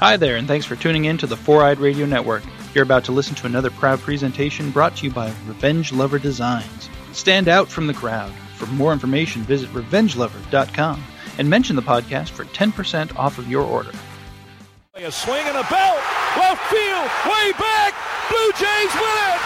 Hi there, and thanks for tuning in to the Four Eyed Radio Network. You're about to listen to another proud presentation brought to you by Revenge Lover Designs. Stand out from the crowd. For more information, visit revengelover.com and mention the podcast for 10% off of your order. A swing and a belt, left field, way back. Blue Jays win it.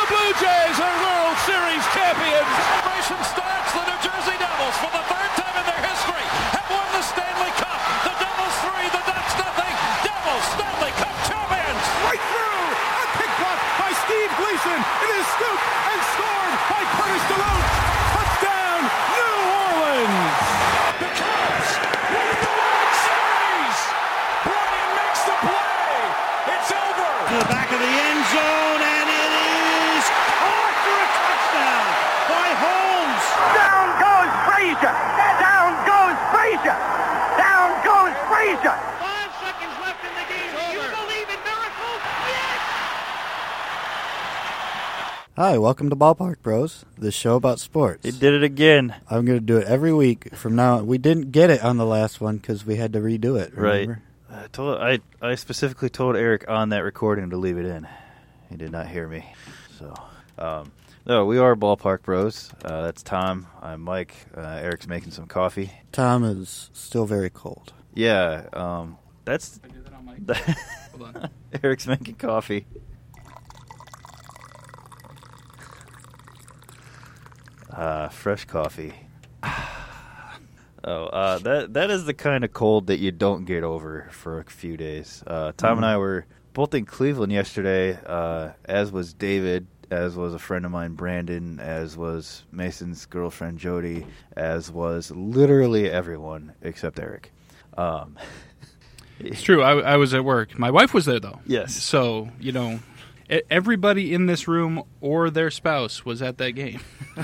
The Blue Jays are World Series champions. Celebration starts. The New Jersey Devils, for the third time in their history, have won the Stanley Cup. The Devils three, the Ducks nothing. Devils Stanley Cup champions. Right through a pick block by Steve Gleason. It is scooped and scored by Curtis Deloatch. Touchdown, New Orleans. The Cubs win the World Series. Bryant makes the play. It's over. to the back of the end zone, and it is caught for a touchdown by Holmes. Down goes Frazier! Down goes Frazier! Down goes Frazier! Five seconds left in the game. Do you believe in miracles? Yes! Hi, welcome to Ballpark Bros, the show about sports. He did it again. I'm going to do it every week from now. on. We didn't get it on the last one because we had to redo it. Right. I told I I specifically told Eric on that recording to leave it in. He did not hear me. So, um, no, we are Ballpark Bros. Uh, that's Tom. I'm Mike. Uh, Eric's making some coffee. Tom is still very cold. Yeah, um, that's I do that on my. Hold on. Eric's making coffee. Uh, fresh coffee. oh, uh, that that is the kind of cold that you don't get over for a few days. Uh, Tom and I were both in Cleveland yesterday, uh, as was David, as was a friend of mine, Brandon, as was Mason's girlfriend Jody, as was literally everyone except Eric. Um, It's true. I, I was at work. My wife was there, though. Yes. So, you know, everybody in this room or their spouse was at that game.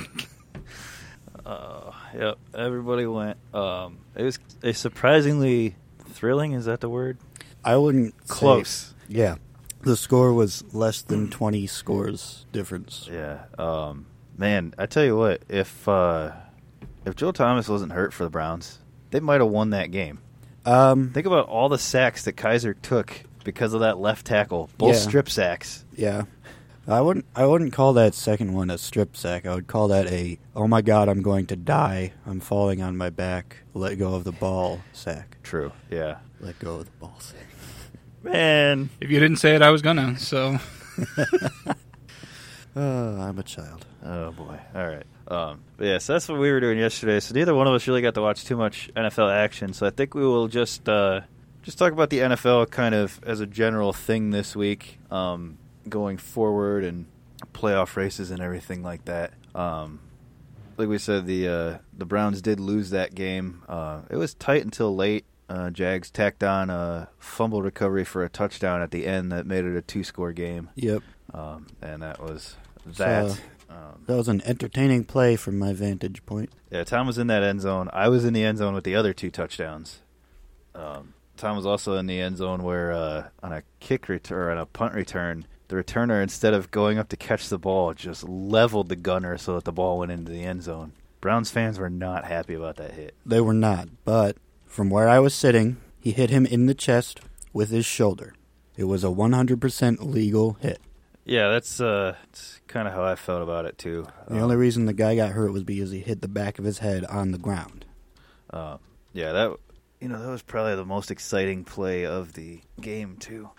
Uh, yep, everybody went. Um, it was a surprisingly thrilling. Is that the word? I wouldn't say- Close. yeah. The score was less than 20 scores difference. Yeah. Um, man, I tell you what, if uh, if Joe Thomas wasn't hurt for the Browns, they might have won that game. Um, Think about all the sacks that Kizer took because of that left tackle, both Yeah. strip sacks. yeah. I wouldn't I wouldn't call that second one a strip sack. I would call that a oh my god, I'm going to die. I'm falling on my back. Let go of the ball sack. True. Yeah. Let go of the ball sack. Man. if you didn't say it, I was gonna. So, Uh, I'm a child. Oh boy! All right. Um, but yeah, so that's what we were doing yesterday. So neither one of us really got to watch too much NFL action. So I think we will just uh, just talk about the NFL kind of as a general thing this week, um, going forward and playoff races and everything like that. Um, like we said, the uh, the Browns did lose that game. Uh, it was tight until late. Uh, Jags tacked on a fumble recovery for a touchdown at the end that made it a two score game, Yep. um, and that was that. So- um, That was an entertaining play from my vantage point. Yeah, Tom was in that end zone. I was in the end zone with the other two touchdowns. Um, Tom was also in the end zone where uh, on a kick return, on a punt return, the returner instead of going up to catch the ball, just leveled the gunner so that the ball went into the end zone. Browns fans were not happy about that hit. They were not, but from where I was sitting, he hit him in the chest with his shoulder. It was a 100% legal hit. Yeah, that's uh, kind of how I felt about it too. The only reason the guy got hurt was because he hit the back of his head on the ground. Uh, yeah, that you know that was probably the most exciting play of the game too.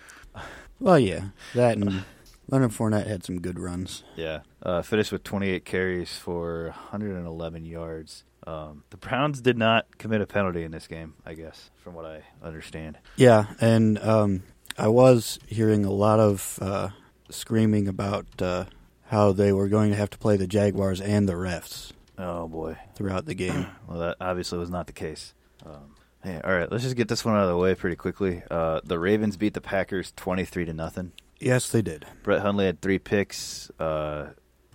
Well, yeah, that and Leonard Fournette had some good runs. Yeah, uh, finished with 28 carries for 111 yards. Um, the Browns did not commit a penalty in this game, I guess, from what I understand. Yeah, and um, I was hearing a lot of uh, screaming about uh, how they were going to have to play the Jaguars and the refs Oh boy, throughout the game. well that obviously was not the case. Um, hey, all right, let's just get this one out of the way pretty quickly. Uh, the Ravens beat the Packers 23 to nothing. yes, they did. Brett Hundley had three picks. Uh,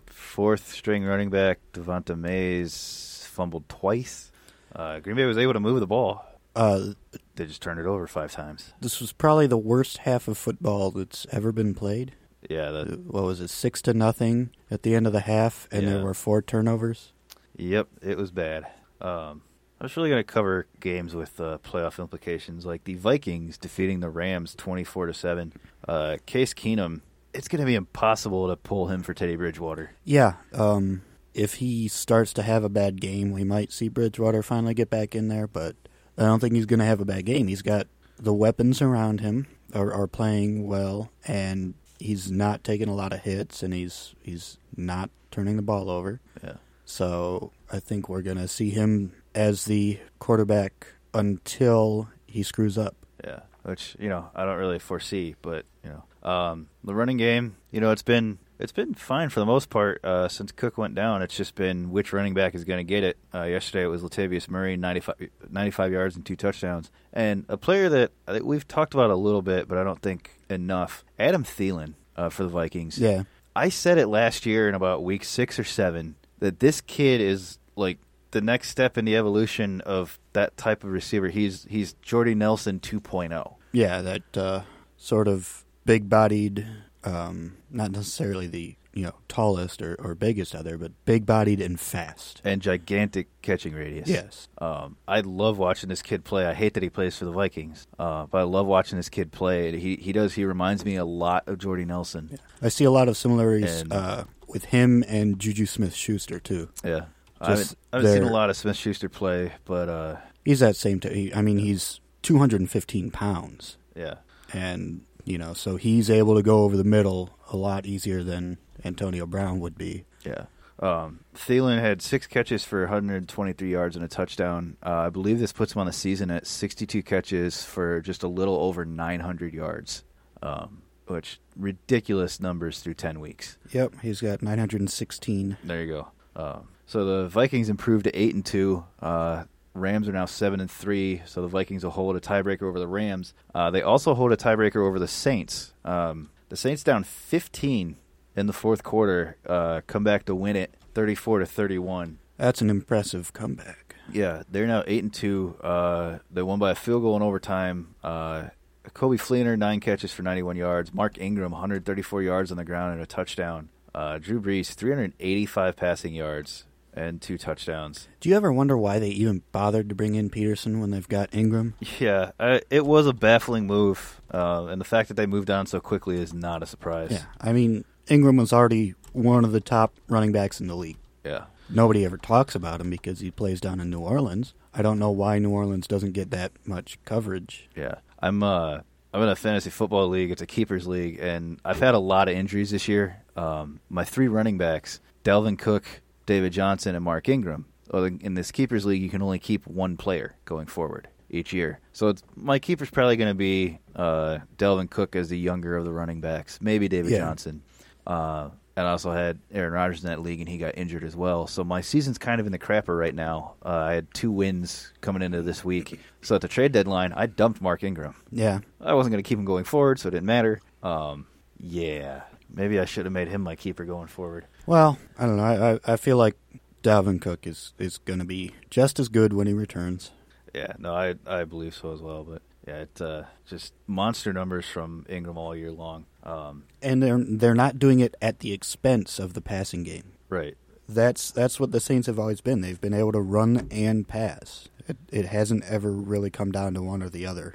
fourth string running back Devante Mays fumbled twice. Uh, Green Bay was able to move the ball. Uh, They just turned it over five times. this was probably the worst half of football that's ever been played. Yeah, that, What was it, six to nothing at the end of the half, and Yeah. there were four turnovers. Yep, it was bad. Um, I was really going to cover games with uh, playoff implications, like the Vikings defeating the Rams twenty-four to seven. Uh, Case Keenum, it's going to be impossible to pull him for Teddy Bridgewater. Yeah. Um, if he starts to have a bad game, we might see Bridgewater finally get back in there, but I don't think he's going to have a bad game. He's got the weapons around him are, are playing well, and he's not taking a lot of hits, and he's he's not turning the ball over. Yeah. So I think we're going to see him as the quarterback until he screws up. Yeah, which you know I don't really foresee, but you know um, the running game, you know, it's been it's been fine for the most part uh, since Cook went down. It's just been which running back is going to get it. Uh, yesterday it was Latavius Murray, 95, 95 yards and two touchdowns, and a player that we've talked about a little bit, but I don't think enough. Adam Thielen uh, for the Vikings. Yeah. I said it last year in about week six or seven that this kid is like the next step in the evolution of that type of receiver. He's he's Jordy Nelson 2.0. Yeah, that uh, sort of big-bodied, um, not necessarily the you know tallest or, or biggest out there, but big-bodied and fast. and gigantic catching radius. Yes. Um, I love watching this kid play. I hate that he plays for the Vikings, uh, but I love watching this kid play. He he does. He reminds me a lot of Jordy Nelson. I see a lot of similarities And- uh, with him and Juju Smith-Schuster too. Yeah. I haven't, Just I haven't seen a lot of Smith Schuster play, but uh, He's that same. T- he, I mean, he's 215 pounds, yeah, and you know, so he's able to go over the middle a lot easier than Antonio Brown would be. yeah. Um, Thielen had six catches for 123 yards and a touchdown. Uh, I believe this puts him on the season at 62 catches for just a little over 900 yards, um, which ridiculous numbers through 10 weeks. Yep, he's got 916. There you go. Um, so the Vikings improved to eight and two. Uh, Rams are now seven and three. So the Vikings will hold a tiebreaker over the Rams. Uh, they also hold a tiebreaker over the Saints. Um, the Saints down 15 in the fourth quarter, uh, come back to win it, 34 to 31. That's an impressive comeback. Yeah, they're now eight and two. Uh, they won by a field goal in overtime. Uh, Coby Fleener nine catches for 91 yards. Mark Ingram 134 yards on the ground and a touchdown. Uh, Drew Brees 385 passing yards and two touchdowns. Do you ever wonder why they even bothered to bring in Peterson when they've got Ingram? Yeah, uh, it was a baffling move, uh, and the fact that they moved on so quickly is not a surprise. Yeah, I mean, Ingram was already one of the top running backs in the league. yeah. Nobody ever talks about him because he plays down in New Orleans. I don't know why New Orleans doesn't get that much coverage. Yeah, I'm uh I'm in a fantasy football league. It's a keepers league, and I've had a lot of injuries this year. Um, my three running backs: Dalvin Cook, David Johnson, and Mark Ingram. In this keepers league, you can only keep one player going forward each year. So it's, my keeper's probably going to be uh, Dalvin Cook as the younger of the running backs, maybe David Yeah. Johnson. Uh, and I also had Aaron Rodgers in that league, and he got injured as well. So my season's kind of in the crapper right now. Uh, I had two wins coming into this week. So at the trade deadline, I dumped Mark Ingram. Yeah, I wasn't going to keep him going forward, so it didn't matter. Um, yeah, maybe I should have made him my keeper going forward. Well, I don't know. I, I, I feel like Dalvin Cook is, is going to be just as good when he returns. Yeah, no, I I believe so as well. But yeah, it's uh, just monster numbers from Ingram all year long. Um, And they're they're not doing it at the expense of the passing game. right. That's that's what the Saints have always been. They've been able to run and pass. It, it hasn't ever really come down to one or the other.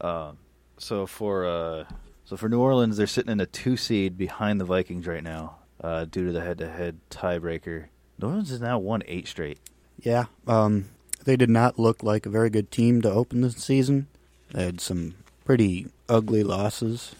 Um, so for uh, so for New Orleans, they're sitting in a two seed behind the Vikings right now, uh, due to the head-to-head tiebreaker. New Orleans has now won eight straight. Yeah, um, they did not look like a very good team to open the season. They had some pretty ugly losses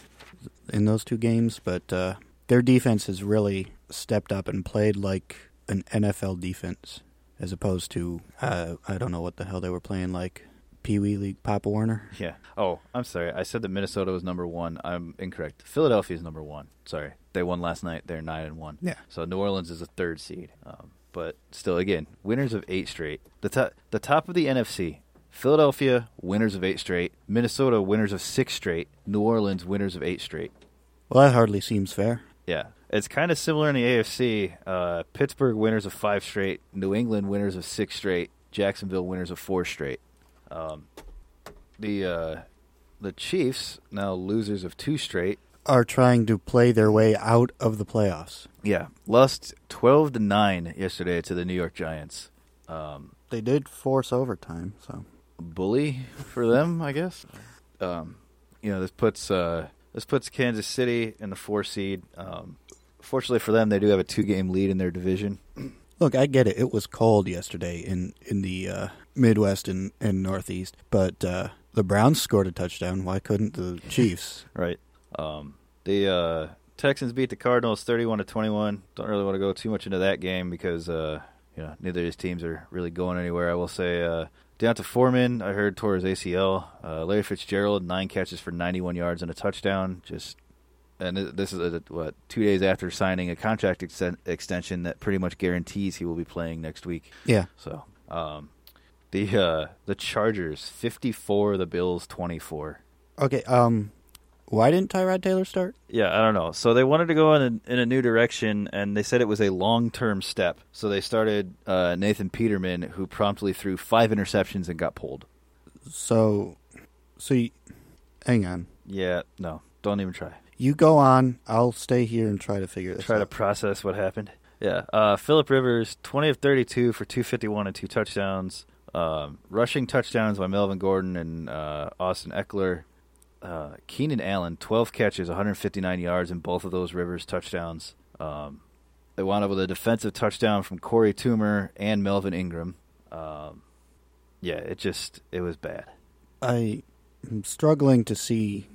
in those two games, but uh, their defense has really stepped up and played like an NFL defense, as opposed to uh, I don't know what the hell they were playing like Pee Wee League Papa Warner. Yeah. Oh, I'm sorry. I said that Minnesota was number one. I'm incorrect. Philadelphia is number one. Sorry, they won last night. They're nine and one. Yeah. So New Orleans is a third seed. Um, but still, again, winners of eight straight. The top, the top of the NFC. Philadelphia winners of eight straight. Minnesota winners of six straight. New Orleans winners of eight straight. Well, that hardly seems fair. Yeah. It's kind of similar in the AFC. Uh, Pittsburgh winners of five straight. New England winners of six straight. Jacksonville winners of four straight. Um, the uh, the Chiefs now losers of two straight. Are trying to play their way out of the playoffs. Yeah, lost twelve to nine yesterday to the New York Giants. Um, They did force overtime, so bully for them, I guess. Um, you know, this puts uh, this puts Kansas City in the four seed. Um, fortunately for them, they do have a two game lead in their division. Look, I get it. It was cold yesterday in in the uh, Midwest and, and Northeast, but uh, the Browns scored a touchdown. Why couldn't the Chiefs? right. Um, the uh, Texans beat the Cardinals thirty-one to twenty-one. Don't really want to go too much into that game because uh, you know neither of these teams are really going anywhere. I will say. Uh, D'Onta Foreman, I heard tore his ACL. Uh, Larry Fitzgerald, nine catches for 91 yards and a touchdown. Just and this is a, what two days after signing a contract ex- extension that pretty much guarantees he will be playing next week. Yeah. So, um, the uh, the Chargers fifty four, the Bills twenty four. Okay. Um, why didn't Tyrod Taylor start? Yeah, I don't know. So they wanted to go in a, in a new direction, and they said it was a long term step. So they started uh, Nathan Peterman, who promptly threw five interceptions and got pulled. So, so you, hang on. Yeah, no, don't even try. You go on. I'll stay here and try to figure this out. try out. to process what happened. Yeah, uh, Philip Rivers, twenty of thirty-two for two fifty-one and two touchdowns. Um, rushing touchdowns by Melvin Gordon and uh, Austin Ekeler. Uh, Keenan Allen, twelve catches, one hundred fifty-nine yards, in both of those Rivers touchdowns. Um, they wound up with a defensive touchdown from Korey Toomer and Melvin Ingram. Um, yeah, it just it was bad. I am struggling to see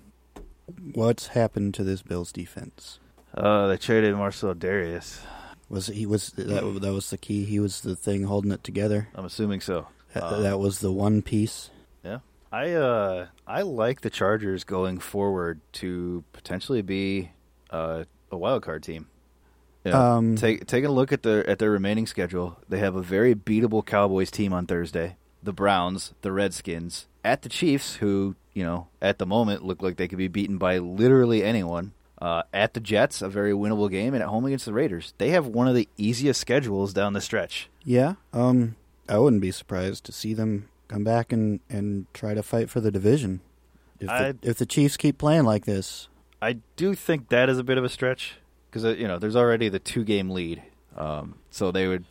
what's happened to this Bills defense. Uh, they traded Marcell Dareus. Was he was that that was the key? He was the thing holding it together. I'm assuming so. That, Uh, that was the one piece. Yeah. I uh I like the Chargers going forward to potentially be uh, a wild card team. Yeah. Um, take taking a look at their at their remaining schedule, they have a very beatable Cowboys team on Thursday. The Browns, the Redskins, at the Chiefs, who you know at the moment look like they could be beaten by literally anyone. Uh, at the Jets, a very winnable game, and at home against the Raiders, they have one of the easiest schedules down the stretch. Yeah. Um, I wouldn't be surprised to see them come back and, and try to fight for the division. If the, I- if the Chiefs keep playing like this, I do think that is a bit of a stretch because you know there's already the two game lead, um, so they would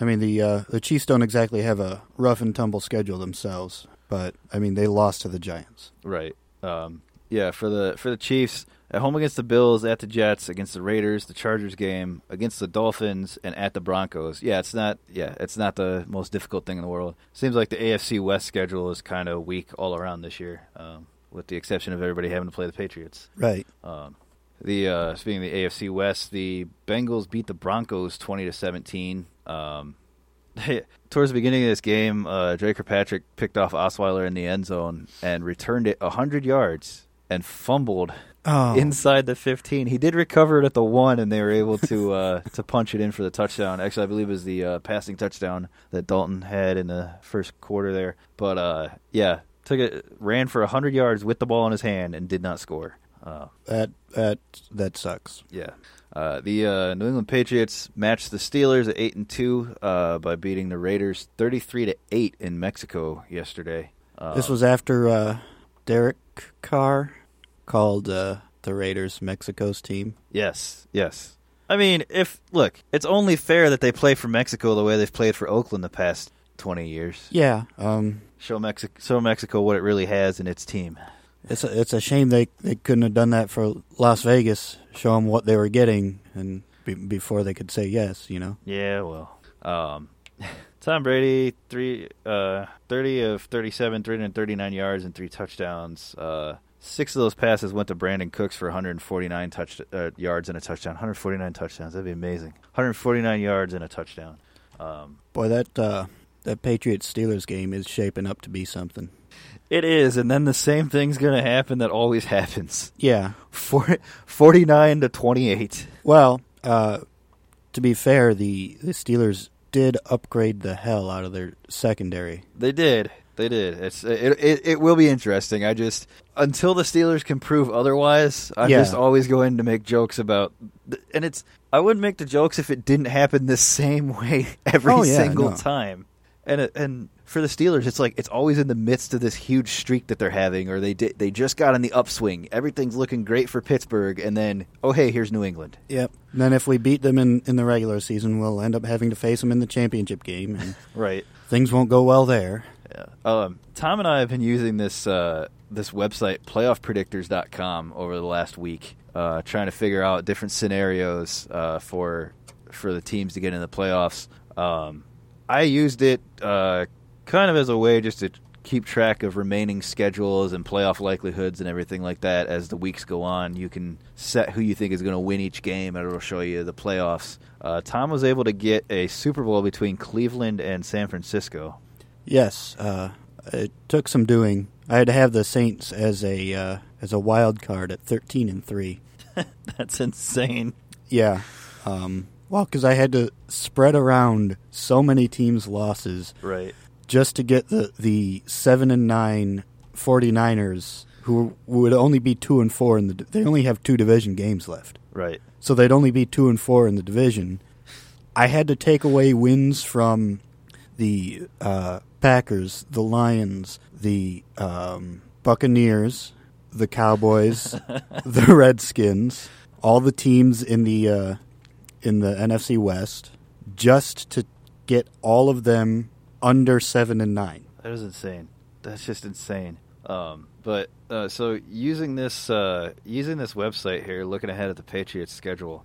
I mean the uh, the Chiefs don't exactly have a rough and tumble schedule themselves, but I mean they lost to the Giants. right. Um, yeah, for the for the Chiefs at home against the Bills, at the Jets, against the Raiders, the Chargers game, against the Dolphins, and at the Broncos. Yeah, it's not. Yeah, it's not the most difficult thing in the world. Seems like the AFC West schedule is kind of weak all around this year, um, with the exception of everybody having to play the Patriots. Right. Um, the uh, speaking of the AFC West, the Bengals beat the Broncos twenty to seventeen. Um, towards the beginning of this game, uh, Dre Kirkpatrick picked off Osweiler in the end zone and returned it hundred yards and fumbled Oh. inside the fifteen. He did recover it at the one, and they were able to uh, to punch it in for the touchdown. Actually, I believe it was the uh, passing touchdown that Dalton had in the first quarter there. But uh, yeah, took it, ran for hundred yards with the ball in his hand and did not score. Uh, That that that sucks. yeah. Uh, the uh, New England Patriots matched the Steelers at eight and two uh, by beating the Raiders thirty three to eight in Mexico yesterday. Uh, This was after uh, Derek Carr called uh, the Raiders Mexico's team. yes, yes. I mean, if look, it's only fair that they play for Mexico the way they've played for Oakland the past twenty years. Yeah. Um, Show Mexico, show Mexico what it really has in its team. it's a, it's a shame they they couldn't have done that for Las Vegas. Show them what they were getting, and be, before they could say yes, you know. Yeah, well, um, Tom Brady three uh, thirty of thirty seven, three hundred thirty nine yards and three touchdowns. Uh, six of those passes went to Brandin Cooks for one hundred forty nine touch uh, yards and a touchdown. One hundred forty nine touchdowns. That'd be amazing. One hundred forty nine yards and a touchdown. Um, Boy, that uh, that Patriots Steelers game is shaping up to be something. it is, and then the same thing's gonna happen that always happens. Yeah. Four, 49 to twenty eight. Well, uh, to be fair, the the Steelers did upgrade the hell out of their secondary. They did. They did. It's it, it. It will be interesting. I just until the Steelers can prove otherwise, I'm Yeah. just always going to make jokes about. And it's I wouldn't make the jokes if it didn't happen the same way every Oh, yeah, single no. time. And it, and for the Steelers, it's like it's always in the midst of this huge streak that they're having, or they di- they just got on the upswing. Everything's looking great for Pittsburgh, and then oh hey, here's New England. Yep. And then if we beat them in, in the regular season, we'll end up having to face them in the championship game, and Right. things won't go well there. Yeah. Um, Tom and I have been using this uh, this website playoffpredictors.com over the last week, uh, trying to figure out different scenarios uh, for for the teams to get in the playoffs. Um, I used it uh, kind of as a way just to keep track of remaining schedules and playoff likelihoods and everything like that as the weeks go on. You can set who you think is going to win each game, and it'll show you the playoffs. Uh, Tom was able to get a Super Bowl between Cleveland and San Francisco. Yes, uh, it took some doing. I had to have the Saints as a uh, as a wild card at thirteen and three. That's insane. Yeah, um, well, because I had to spread around so many teams' losses Right. just to get the the seven and nine 49ers, who would only be two and four in the. They only have two division games left, Right. so they'd only be two and four in the division. I had to take away wins from the uh, Packers, the Lions, the um, Buccaneers, the Cowboys, the Redskins, all the teams in the uh, in the NFC West, just to get all of them under seven and nine. That is insane. That's just insane. Um, but uh, so using this uh, using this website here, looking ahead at the Patriots' schedule,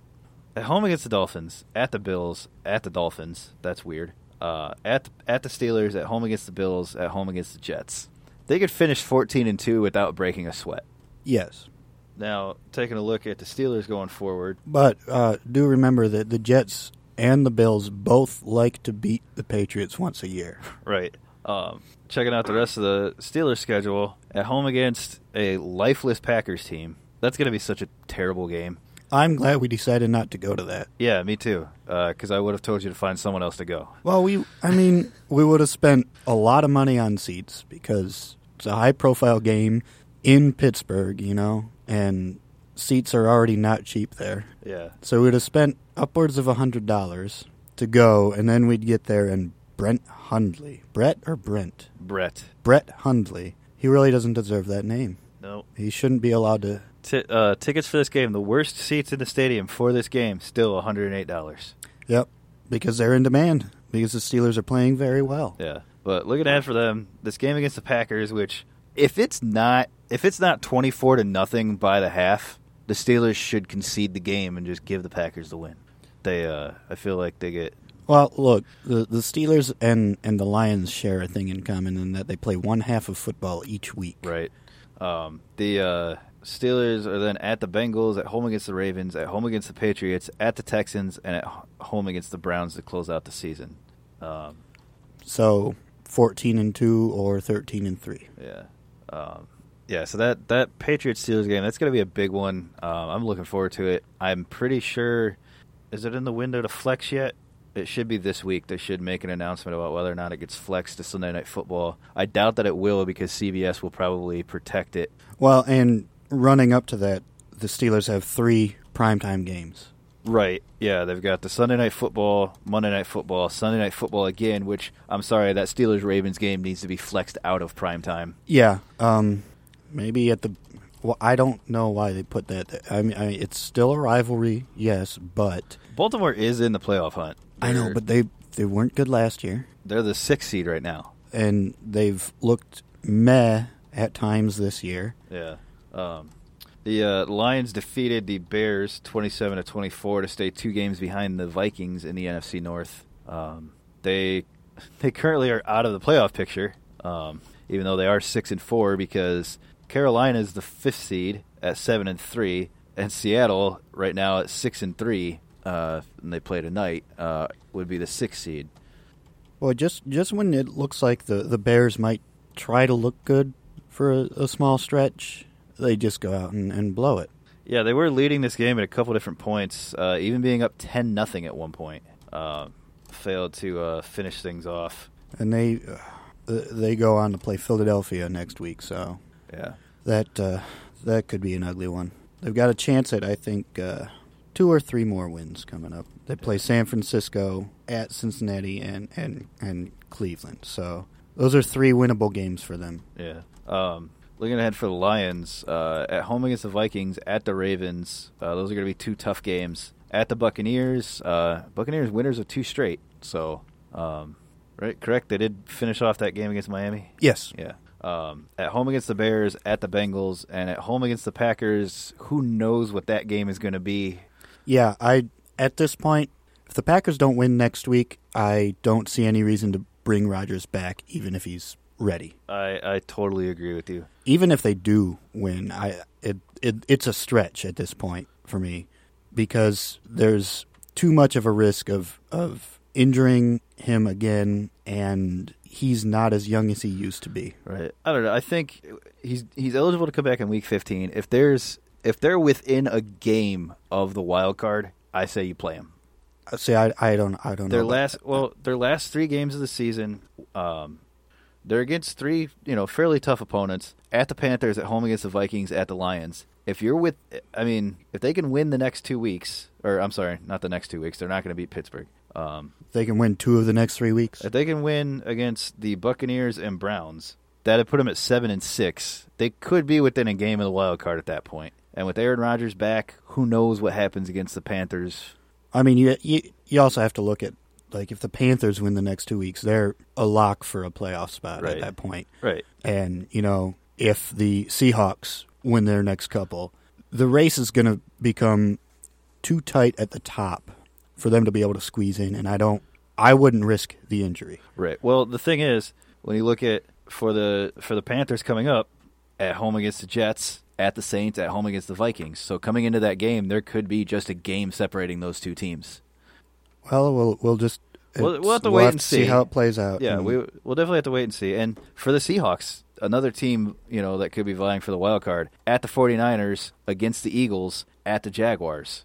at home against the Dolphins, at the Bills, at the Dolphins. That's weird. Uh, at at the Steelers, at home against the Bills, at home against the Jets. They could finish fourteen and two without breaking a sweat. Yes, Now, taking a look at the Steelers going forward, but uh, do remember that the Jets and the Bills both like to beat the Patriots once a year. Right. Um, checking out the rest of the Steelers schedule at home against a lifeless Packers team. That's going to be such a terrible game. I'm glad we decided not to go to that. Yeah, me too. Uh, because I would have told you to find someone else to go. Well, we, I mean, we would have spent a lot of money on seats because it's a high profile game in Pittsburgh, you know, and seats are already not cheap there. Yeah. So we'd have spent upwards of a hundred dollars to go, and then we'd get there, and Brent Hundley, Brett or Brent, Brett. Brett Hundley, he really doesn't deserve that name. No. He shouldn't be allowed to. T- uh, tickets for this game, the worst seats in the stadium for this game, still $108. Yep, because they're in demand because the Steelers are playing very well. Yeah. But looking ahead for them, this game against the Packers, which if it's not if it's not 24 to nothing by the half, the Steelers should concede the game and just give the Packers the win. They uh I feel like they get Well, look, the the Steelers and and the Lions share a thing in common in that they play one half of football each week. Right. Um, the uh, Steelers are then at the Bengals, at home against the Ravens, at home against the Patriots, at the Texans, and at home against the Browns to close out the season. Um, So, fourteen and two or thirteen and three. yeah. Um, yeah, so that, that Patriots Steelers game, that's going to be a big one. Um, I'm looking forward to it. I'm pretty sure. Is it in the window to flex yet? It should be this week. They should make an announcement about whether or not it gets flexed to Sunday Night Football. I doubt that it will because CBS will probably protect it Well, and running up to that, the Steelers have three primetime games. Right. Yeah, they've got the Sunday night football, Monday night football, Sunday night football again, which I'm sorry, that Steelers Ravens game needs to be flexed out of primetime. Yeah, um, maybe at the. Well, I don't know why they put that. There. I mean, I it's still a rivalry, yes, but Baltimore is in the playoff hunt. I know, but they they weren't good last year, they're the sixth seed right now. and they've looked meh at times this year. Yeah. Um, the uh, Lions defeated the Bears 27 to 24 to stay two games behind the Vikings in the NFC North. Um, they they currently are out of the playoff picture, um, even though they are six and four because Carolina is the fifth seed at seven and three, and Seattle right now at six and three. Uh, and they play tonight. Uh, would be the sixth seed. Well, just just when it looks like the the Bears might try to look good for a, a small stretch, they just go out and, and blow it. Yeah, they were leading this game at a couple different points, uh, even being up ten nothing at one point. Uh, failed to uh, finish things off. And they uh, they go on to play Philadelphia next week, so Yeah, that uh, that could be an ugly one. They've got a chance at I think uh, two or three more wins coming up. They play San Francisco at Cincinnati and and and Cleveland. So those are three winnable games for them. Yeah. Um, looking ahead for the Lions, uh, at home against the Vikings, at the Ravens. Uh, those are going to be two tough games. At the Buccaneers, uh, Buccaneers winners of two straight. So, um, right, correct. They did finish off that game against Miami. Yes. Yeah. Um, at home against the Bears, at the Bengals, and at home against the Packers. Who knows what that game is going to be? Yeah, I at this point, if the Packers don't win next week, I don't see any reason to bring Rodgers back, even if he's ready. I, I totally agree with you. Even if they do win, I it, it it's a stretch at this point for me because there's too much of a risk of of injuring him again, and he's not as young as he used to be. Right. I don't know. I think he's he's eligible to come back in week 15. If there's if they're within a game of the wild card, I say you play him. Uh, See, I I don't I don't Their know. about last well, their last 3 games of the season um they're against three, you know, fairly tough opponents. At the Panthers, at home against the Vikings, at the Lions. If you're with I mean, if they can win the next 2 weeks or I'm sorry, not the next 2 weeks. They're not going to beat Pittsburgh. Um they can win two of the next three weeks. if they can win against the Buccaneers and Browns, that'd put them at seven and six. They could be within a game of the wild card at that point. And with Aaron Rodgers back, who knows what happens against the Panthers? I mean, you, you you also have to look at like if the Panthers win the next two weeks, they're a lock for a playoff spot Right. at that point. Right. And you know, if the Seahawks win their next couple, the race is going to become too tight at the top for them to be able to squeeze in. And I don't, I wouldn't risk the injury. Right. Well, the thing is, when you look at for the for the Panthers coming up at home against the Jets, at the Saints, at home against the Vikings. So coming into that game, there could be just a game separating those two teams. Well, we'll we'll just We'll- we'll have to wait and see see. how it plays out. Yeah, And we we'll definitely have to wait and see. And for the Seahawks, another team, you know, that could be vying for the wild card at the 49ers against the Eagles at the Jaguars.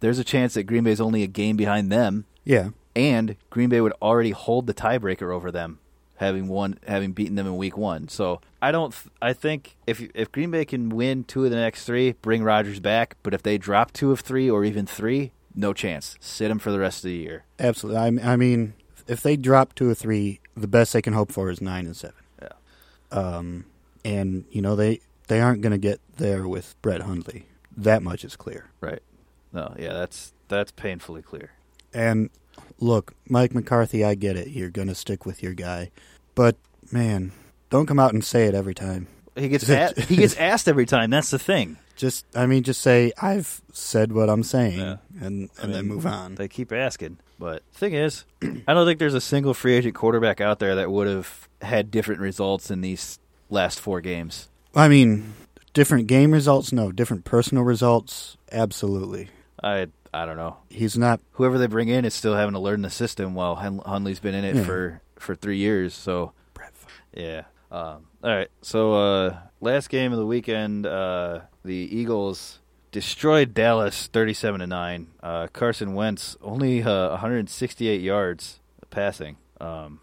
There's a chance that Green Bay is only a game behind them yeah, and Green Bay would already hold the tiebreaker over them having won having beaten them in week 1. So, I don't th- I think if if Green Bay can win two of the next 3, bring Rodgers back, but if they drop two of 3 or even 3, no chance. Sit him for the rest of the year. absolutely. I, I mean, if they drop two or three, the best they can hope for is nine and seven. Yeah. Um, and you know they they aren't going to get there with Brett Hundley. That much is clear. Right. No, yeah, that's that's painfully clear. And look, Mike McCarthy, I get it. You're going to stick with your guy, but man, don't come out and say it every time. He gets a- he gets asked every time. That's the thing. Just, I mean, just say I've said what I'm saying, Yeah. and I and then mean, move on. They keep asking, but thing is, I don't think there's a single free agent quarterback out there that would have had different results in these last four games. I mean, different game results, no, different personal results, absolutely. I I don't know. He's not. Whoever they bring in is still having to learn the system while Hun- Hunley's been in it Yeah. for for three years. So yeah. Um, all right. So uh, last game of the weekend, uh, the Eagles destroyed Dallas, thirty-seven to nine. Uh, Carson Wentz only uh, 168 yards passing. Um,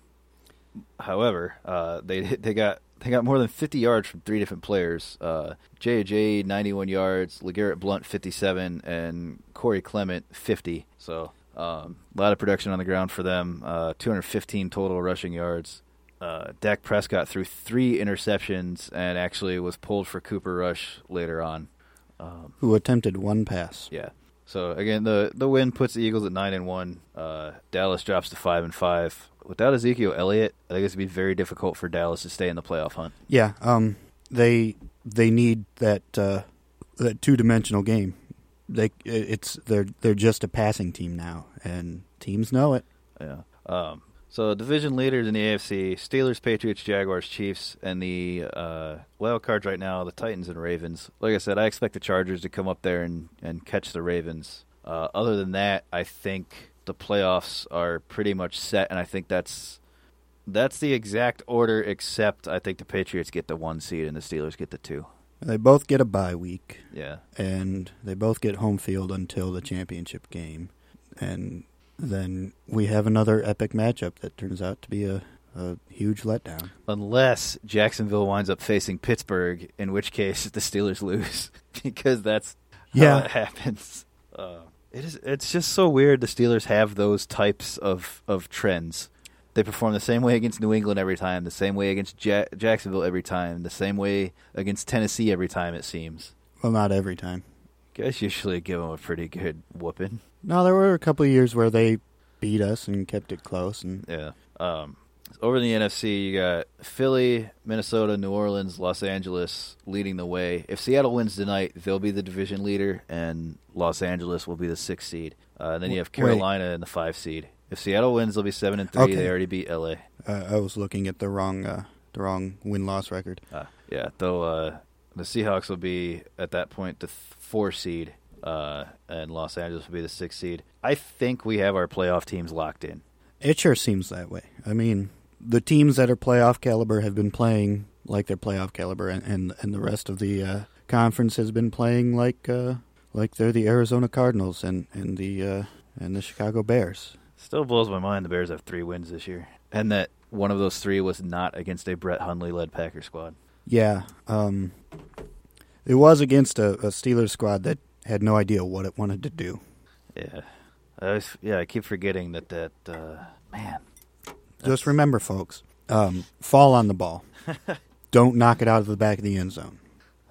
however, uh, they they got they got more than 50 yards from three different players. Uh, J.J. 91 yards, LeGarrette Blount 57, and Corey Clement 50. So um, a lot of production on the ground for them. Uh, 215 total rushing yards. Uh, Dak Prescott threw three interceptions and actually was pulled for Cooper Rush later on. Um, Who attempted one pass? yeah. So again, the the win puts the Eagles at nine and one. Uh, Dallas drops to five and five. Without Ezekiel Elliott, I think it's gonna be very difficult for Dallas to stay in the playoff hunt. Yeah, um, they they need that uh, that two dimensional game. They it's they're they're just a passing team now, and teams know it. Yeah. Um, so division leaders in the AFC: Steelers, Patriots, Jaguars, Chiefs, and the uh, wild cards right now: the Titans and Ravens. Like I said, I expect the Chargers to come up there and and catch the Ravens. Uh, other than that, I think the playoffs are pretty much set, and I think that's that's the exact order. Except I think the Patriots get the one seed and the Steelers get the two. They both get a bye week, Yeah. and they both get home field until the championship game, and then we have another epic matchup that turns out to be a, a huge letdown. Unless Jacksonville winds up facing Pittsburgh, in which case the Steelers lose, because that's Yeah. how it happens. Uh, it is. It's just so weird. The Steelers have those types of of trends. they perform the same way against New England every time, the same way against ja- Jacksonville every time, the same way against Tennessee every time. It seems. Well, not every time. Guys usually give them a pretty good whooping. No, there were a couple of years where they beat us and kept it close, and Yeah. Um, over in the NFC, you got Philly, Minnesota, New Orleans, Los Angeles leading the way. If Seattle wins tonight, they'll be the division leader, and Los Angeles will be the sixth seed. Uh, and then you have Wait. Carolina in the five seed. If Seattle wins, they'll be seven and three. Okay. They already beat LA. uh, I was looking at the wrong uh, the wrong win loss record. Uh, yeah, though uh, the Seahawks will be at that point the th- four seed, uh, and Los Angeles will be the sixth seed. I think we have our playoff teams locked in. It sure seems that way. I mean, the teams that are playoff caliber have been playing like they're playoff caliber, and and, and the rest of the uh, conference has been playing like uh, like they're the Arizona Cardinals and and the uh, and the Chicago Bears. Still blows my mind the Bears have three wins this year, and that one of those three was not against a Brett Hundley led Packer squad. Yeah, um, it was against a, a Steelers squad that had no idea what it wanted to do. Yeah, I always, yeah, I keep forgetting that that uh, man. Just remember, folks, um, fall on the ball. Don't knock it out of the back of the end zone.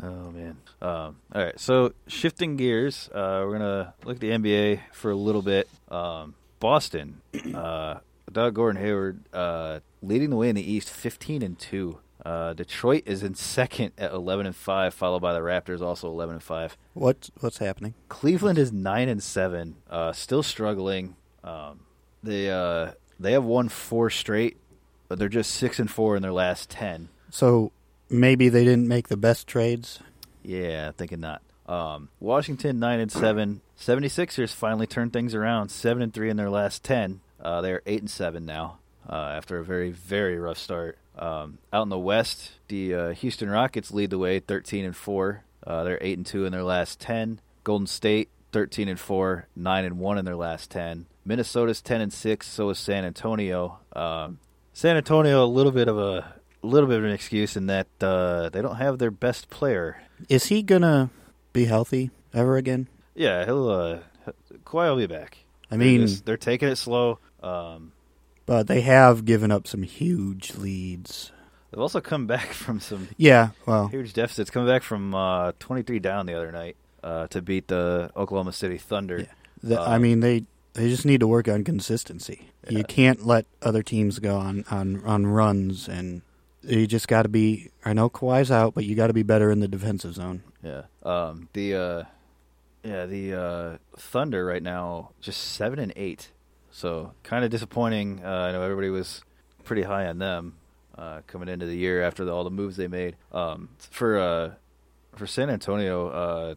Oh man. Um, all right, so shifting gears, uh, we're gonna look at the NBA for a little bit. Um, Boston, uh, Doug Gordon Hayward uh, leading the way in the East, fifteen and two. Uh, Detroit is in second at eleven and five, followed by the Raptors, also eleven and five. What's what's happening? Cleveland is nine and seven, uh, still struggling. Um, they uh, they have won four straight, but they're just six and four in their last ten. So maybe they didn't make the best trades. Yeah, thinking not. Um, Washington nine and seven. 76ers finally turned things around. Seven and three in their last ten. Uh, they're eight and seven now uh, after a very very rough start. Um, out in the West, the uh, Houston Rockets lead the way, thirteen and four. Uh, they're eight and two in their last ten. Golden State thirteen and four, nine and one in their last ten. Minnesota's ten and six. So is San Antonio. Um, San Antonio a little bit of a a little bit of an excuse in that uh, they don't have their best player. Is he gonna be healthy ever again? Yeah, he'll. Uh, Kawhi will be back. I mean, they're, just- they're taking it slow. Um, but they have given up some huge leads. they've also come back from some Yeah, well, huge deficits. Coming back from uh, 23 down the other night uh, to beat the Oklahoma City Thunder. the, I Um, mean they they just need to work on consistency. Yeah. You can't let other teams go on on, on runs, and you just got to be. I know Kawhi's out, but you got to be better in the defensive zone. Yeah. Um, the uh, yeah the uh, Thunder right now just seven and eight, so kind of disappointing. Uh, I know everybody was pretty high on them uh, coming into the year after the, all the moves they made. Um, for uh, for San Antonio, uh,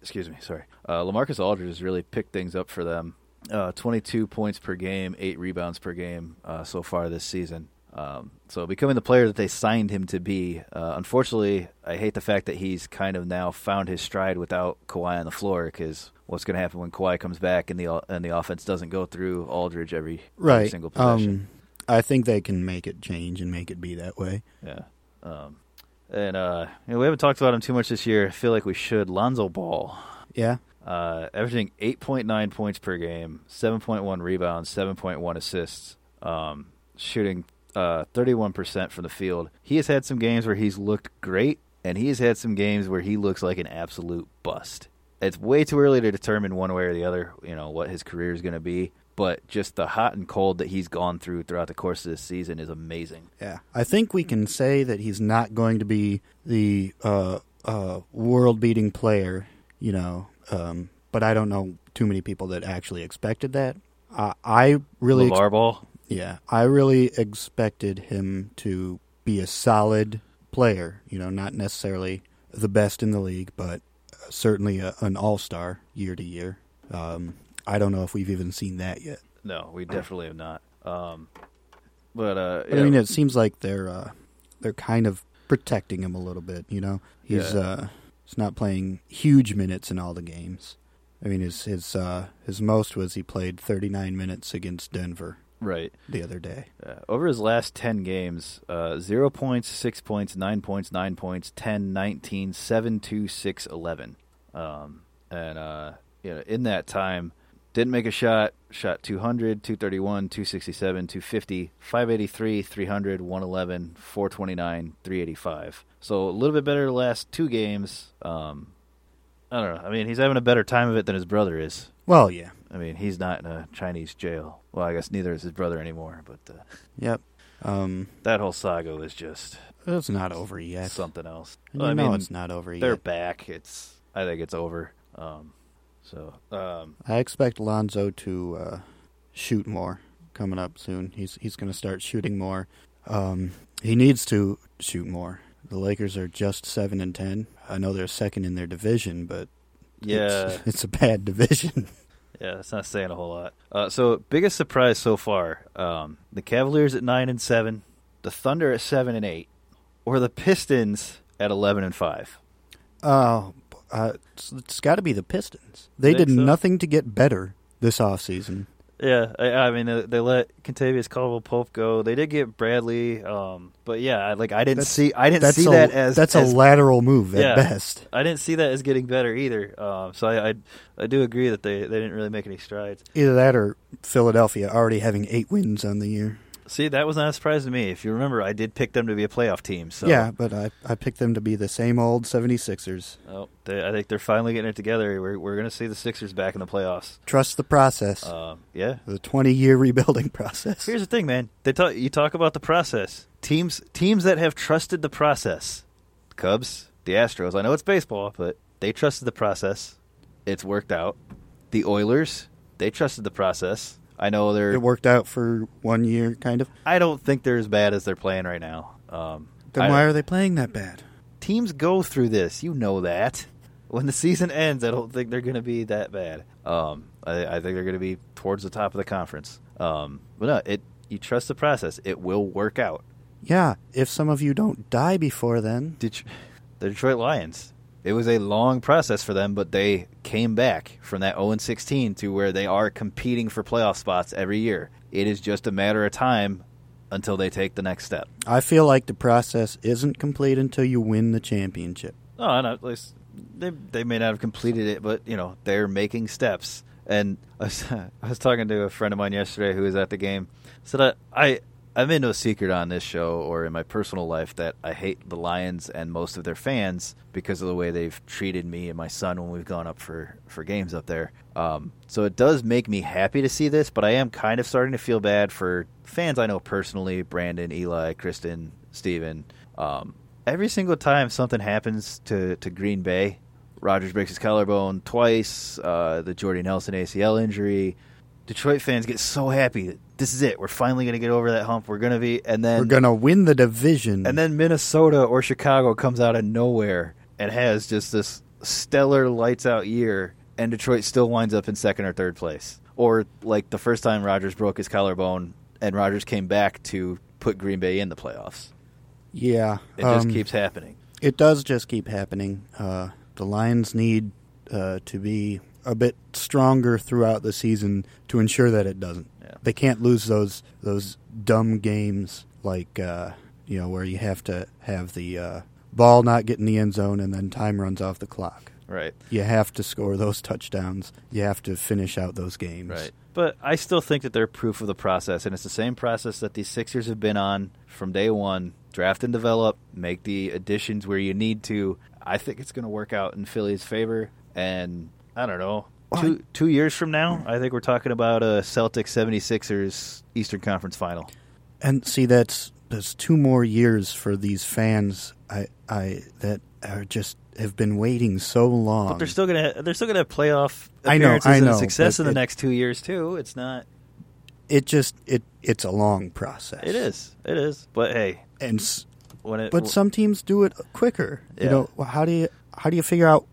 excuse me, sorry, uh, LaMarcus Aldridge has really picked things up for them. Uh, 22 points per game, eight rebounds per game so far this season. Um, so becoming the player that they signed him to be. Uh, unfortunately, I hate the fact that he's kind of now found his stride without Kawhi on the floor. Because what's going to happen when Kawhi comes back and the and the offense doesn't go through Aldridge every, every single possession? Um, I think they can make it change and make it be that way. Yeah. Um, and uh, you know, we haven't talked about him too much this year. I feel like we should. Lonzo Ball, Yeah. uh, averaging 8.9 points per game, 7.1 rebounds, 7.1 assists, um, shooting uh, 31% from the field. He has had some games where he's looked great, and he has had some games where he looks like an absolute bust. It's way too early to determine one way or the other, you know, what his career is going to be. But just the hot and cold that he's gone through throughout the course of this season is amazing. Yeah, I think we can say that he's not going to be the uh, uh, world-beating player, you know. Um, but I don't know too many people that actually expected that. Uh, I really, ex- LeVar Ball, yeah, I really expected him to be a solid player. You know, not necessarily the best in the league, but certainly a, an all-star year to year. Um, I don't know if we've even seen that yet. No, we definitely have not. Um, but uh, But I mean, it seems like they're uh, they're kind of protecting him a little bit. You know, he's Yeah. uh, he's not playing huge minutes in all the games. I mean, his his uh, his most was he played 39 minutes against Denver right the other day. uh, over his last ten games, uh, zero points, six points, nine points, nine points, 10, 19, 7, 2, 6, 11. Um, and uh, you know, in that time, didn't make a shot. Shot 200, 231, 267, 250, 583, 300, 111, 429, 385. So a little bit better the last two games. Um, I don't know. I mean, he's having a better time of it than his brother is. Well, yeah. I mean, he's not in a Chinese jail. Well, I guess neither is his brother anymore. But uh, Yep. Um, that whole saga was just it's not over yet. something else. Well, I know mean, it's not over yet. they're back. It's I think it's over. Um, so um, I expect Lonzo to uh, shoot more coming up soon. He's he's going to start shooting more. Um, he needs to shoot more. The Lakers are just seven and ten. I know they're second in their division, but yeah, it's, it's a bad division. Yeah, that's not saying a whole lot. Uh, so, biggest surprise so far: um, the Cavaliers at nine and seven, the Thunder at seven and eight, or the Pistons at eleven and five. Oh, uh, it's, it's got to be the Pistons. They did so? nothing to get better this offseason. Yeah, I, I mean uh, they let Kentavious Caldwell Pope go. They did get Bradley, um, but yeah, I- like I didn't That's- see I didn't see a, that as that's as, a lateral move at Yeah. best. I didn't see that as getting better either. Um, so I, I I do agree that they, they didn't really make any strides. Either that or Philadelphia already having eight wins on the year. See, that was not a surprise to me. If you remember, I did pick them to be a playoff team. So Yeah, but I, I picked them to be the same old 76ers. Oh, they, I think they're finally getting it together. We're we're going to see the Sixers back in the playoffs. Trust the process. Um, yeah. the 20 year rebuilding process. Here's the thing, man. They talk. You talk about the process. Teams teams that have trusted the process. Cubs, the Astros. I know it's baseball, but they trusted the process. It's worked out. The Oilers, they trusted the process. I know they're. It worked out for one year, kind of. I don't think they're as bad as they're playing right now. Um, Then I- why are they playing that bad? teams go through this. You know that. When the season ends, I don't think they're going to be that bad. Um, I, I think they're going to be towards the top of the conference. Um, but no, it you trust the process. It will work out. Yeah, if some of you don't die before then. The Detroit Lions. It was a long process for them, but they came back from that 0 16 to where they are competing for playoff spots every year. It is just a matter of time until they take the next step. I feel like the process isn't complete until you win the championship. I know. At least they they may not have completed it, but you know they're making steps. And I was, I was talking to a friend of mine yesterday who was at the game. Said I, I I made no secret on this show or in my personal life that I hate the Lions and most of their fans because of the way they've treated me and my son when we've gone up for for games up there. Um, so it does make me happy to see this, but I am kind of starting to feel bad for fans I know personally: Brandon, Eli, Kristen, Steven. Um, every single time something happens to, to Green Bay, Rodgers breaks his collarbone twice, uh, the Jordy Nelson ACL injury, Detroit fans get so happy this is it. We're finally going to get over that hump. We're going to be, and then We're going to win the division. and then Minnesota or Chicago comes out of nowhere and has just this stellar lights out year, and Detroit still winds up in second or third place. Or like the first time Rodgers broke his collarbone and Rodgers came back to put Green Bay in the playoffs. yeah. It just um, keeps happening. It does just keep happening. Uh, the Lions need uh, to be a bit stronger throughout the season to ensure that it doesn't. They can't lose those those dumb games like uh, you know where you have to have the uh, ball not get in the end zone and then time runs off the clock. Right. You have to score those touchdowns. You have to finish out those games. Right. But I still think that they're proof of the process, and it's the same process that these Sixers have been on from day one. Draft and develop, make the additions where you need to. I think it's going to work out in Philly's favor, and I don't know. Two two years from now, I think we're talking about a Celtics 76ers Eastern Conference final. And see, that's that's two more years for these fans. I I that are just have been waiting so long. But they're still gonna they're still gonna have playoff I know, appearances I and success in the it- next two years too. It's not. it just it it's a long process. It is. It is. But hey, and it but some teams do it quicker. Yeah. You know, how do you how do you figure out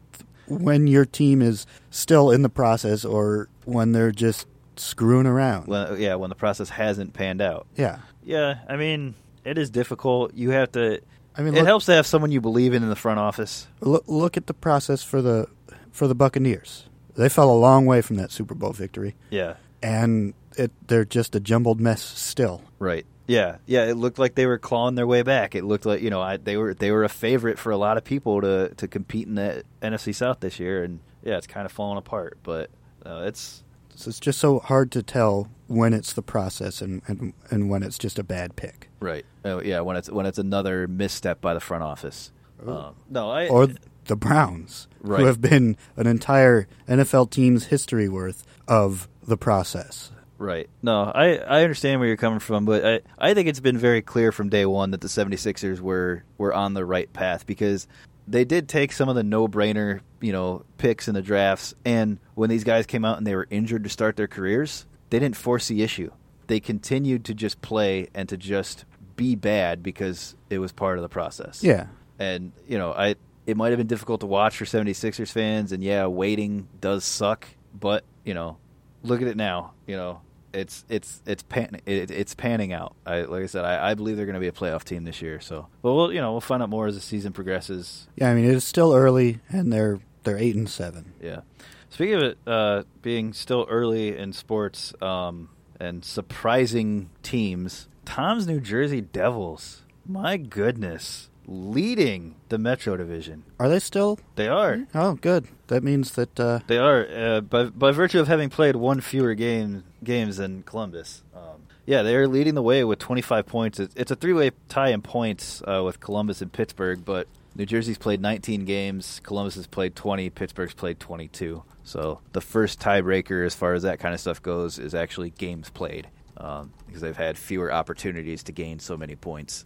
when your team is still in the process or when they're just screwing around? when, yeah when the process hasn't panned out. yeah, Yeah, I mean, it is difficult. You have to. I mean, it look, helps to have someone you believe in in the front office. look look at the process for the for the Buccaneers. They fell a long way from that Super Bowl victory, Yeah, and it they're just a jumbled mess still. right. Yeah, yeah. It looked like they were clawing their way back. It looked like you know I, they were they were a favorite for a lot of people to to compete in the NFC South this year, and yeah, it's kind of falling apart. But uh, it's So it's just so hard to tell when it's the process and, and, and when it's just a bad pick. Right. Oh, yeah. When it's when it's another misstep by the front office. Um, no, I Or the Browns, Right. who have been an entire NFL team's history worth of the process. Right. No, I, I understand where you're coming from, but I, I think it's been very clear from day one that the 76ers were, were on the right path because they did take some of the no-brainer, you know, picks in the drafts and when these guys came out and they were injured to start their careers, they didn't force the issue. They continued to just play and to just be bad because it was part of the process. Yeah. And, you know, I it might have been difficult to watch for 76ers fans and yeah, waiting does suck, but, you know, look at it now, you know, it's it's it's pan, it, it's panning out. I like I said, I, I believe they're going to be a playoff team this year. So, but we'll you know we'll find out more as the season progresses. Yeah, I mean it is still early, and they're they're eight and seven. Yeah. Speaking of it uh, being still early in sports um, and surprising teams, Tom's New Jersey Devils. My goodness, leading the Metro Division. Are they still? They are. Oh, good. That means that uh, They are uh, by by virtue of having played one fewer game games than Columbus. Um, yeah, they are leading the way with 25 points. It's, it's a three-way tie in points uh, with Columbus and Pittsburgh, but New Jersey's played 19 games, Columbus has played 20, Pittsburgh's played 22. So the first tiebreaker, as far as that kind of stuff goes, is actually games played um, because they've had fewer opportunities to gain so many points.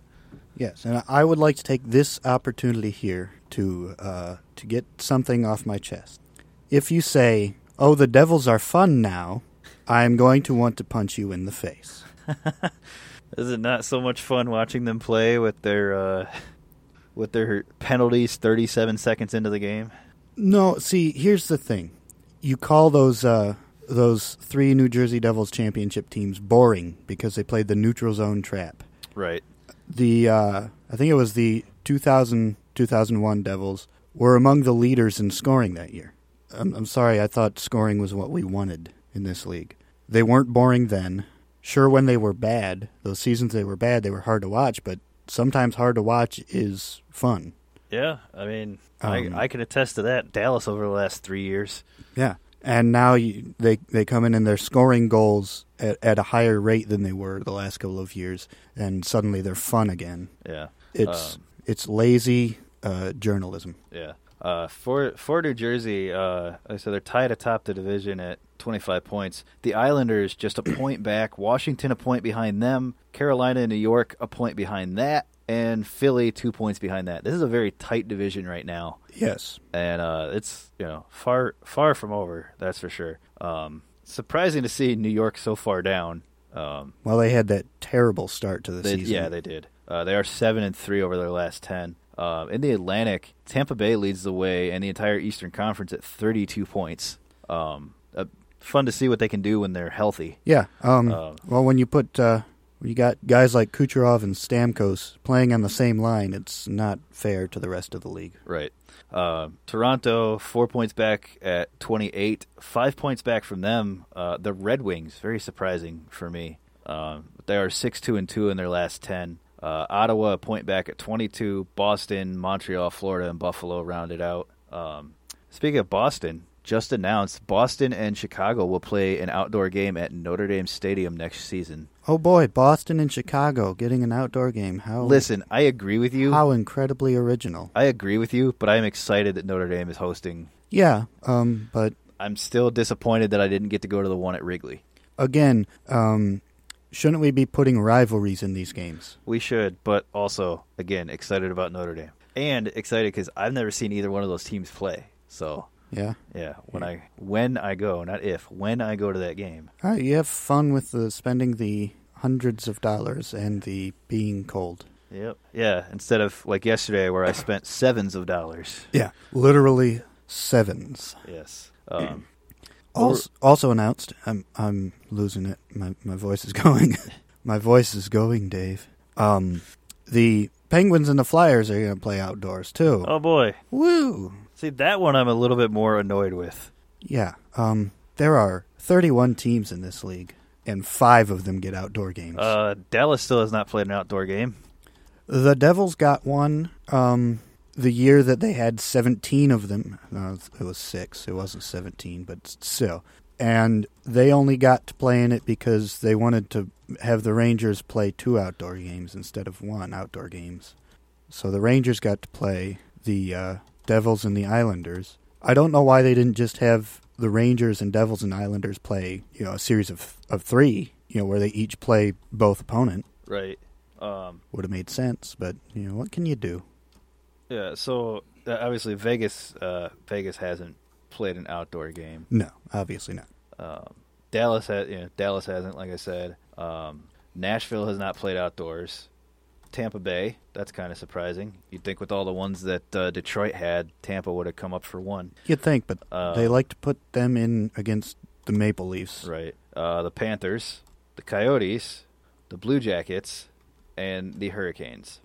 Yes, and I would like to take this opportunity here to uh, to get something off my chest. If you say, "Oh, the Devils are fun now," I am going to want to punch you in the face. Is it not so much fun watching them play with their uh, with their penalties 37 seconds into the game? No, see, here's the thing: you call those uh, those three New Jersey Devils championship teams boring because they played the neutral zone trap. Right. The uh, I think it was the 2000 2001 Devils were among the leaders in scoring that year. I'm, I'm sorry, I thought scoring was what we wanted in this league. They weren't boring then. Sure, when they were bad, those seasons they were bad, they were hard to watch. But sometimes hard to watch is fun. Yeah, I mean, Um, I, I can attest to that. Dallas over the last three years. Yeah, and now you, they they come in and they're scoring goals at, at a higher rate than they were the last couple of years, and suddenly they're fun again. Yeah, It's Um, it's lazy uh, journalism. yeah. Uh, for for New Jersey, uh, said they're tied atop the division at 25 points. The Islanders just a point back. Washington a point behind them. Carolina and New York a point behind that, and Philly two points behind that. This is a very tight division right now. Yes, and uh, it's you know far far from over. That's for sure. Um, surprising to see New York so far down. Um, well they had that terrible start to the they, season. yeah, they did. Uh, they are seven and three over their last ten. Uh, in the Atlantic, Tampa Bay leads the way, and the entire Eastern Conference at 32 points. Um, uh, fun to see what they can do when they're healthy. Yeah. Um, Um, well, when you put uh, you got guys like Kucherov and Stamkos playing on the same line, it's not fair to the rest of the league. Right. Uh, Toronto, four points back at 28. Five points back from them. Uh, the Red Wings, very surprising for me. Um, they are 6 2 and 2 in their last 10. Uh, Ottawa, a point back at 22. Boston, Montreal, Florida, and Buffalo rounded out. Um, speaking of Boston, just announced Boston and Chicago will play an outdoor game at Notre Dame Stadium next season. Oh boy, Boston and Chicago getting an outdoor game. How Listen, I agree with you. how incredibly original. I agree with you, but I'm excited that Notre Dame is hosting Yeah. Um, but I'm still disappointed that I didn't get to go to the one at Wrigley. again, um, shouldn't we be putting rivalries in these games? We should, but also, again, excited about Notre Dame. And excited because I've never seen either one of those teams play. So, Yeah. yeah, when I when I go, not if, when I go to that game. All right, you have fun with the spending the hundreds of dollars and the being cold. Yep. Yeah, instead of like yesterday where I spent sevens of dollars. Yeah, literally sevens. Yes. Um, Also, also announced. I'm I'm losing it. My my voice is going. my voice is going, Dave. Um, the Penguins and the Flyers are going to play outdoors too. oh boy. Woo! See, that one I'm a little bit more annoyed with. Yeah. Um, there are 31 teams in this league, and five of them get outdoor games. Uh, Dallas still has not played an outdoor game. The Devils got one um, the year that they had 17 of them. No, it was six. It wasn't 17, but still. and they only got to play in it because they wanted to have the Rangers play two outdoor games instead of one outdoor games. So the Rangers got to play the uh, Devils and the Islanders. I don't know why they didn't just have the Rangers and Devils and Islanders play, you know, a series of of three, you know, where they each play both opponent. Right. Um, Would have made sense, but you know, what can you do? yeah. So uh, obviously Vegas, uh, Vegas hasn't played an outdoor game. No, obviously not. Um, Dallas has, you know, Dallas hasn't, like I said. Um, Nashville has not played outdoors. Tampa Bay, that's kind of surprising. You'd think with all the ones that uh, Detroit had, Tampa would have come up for one. You'd think, but Uh, they like to put them in against the Maple Leafs. Right. Uh, the Panthers, the Coyotes, the Blue Jackets, and the Hurricanes.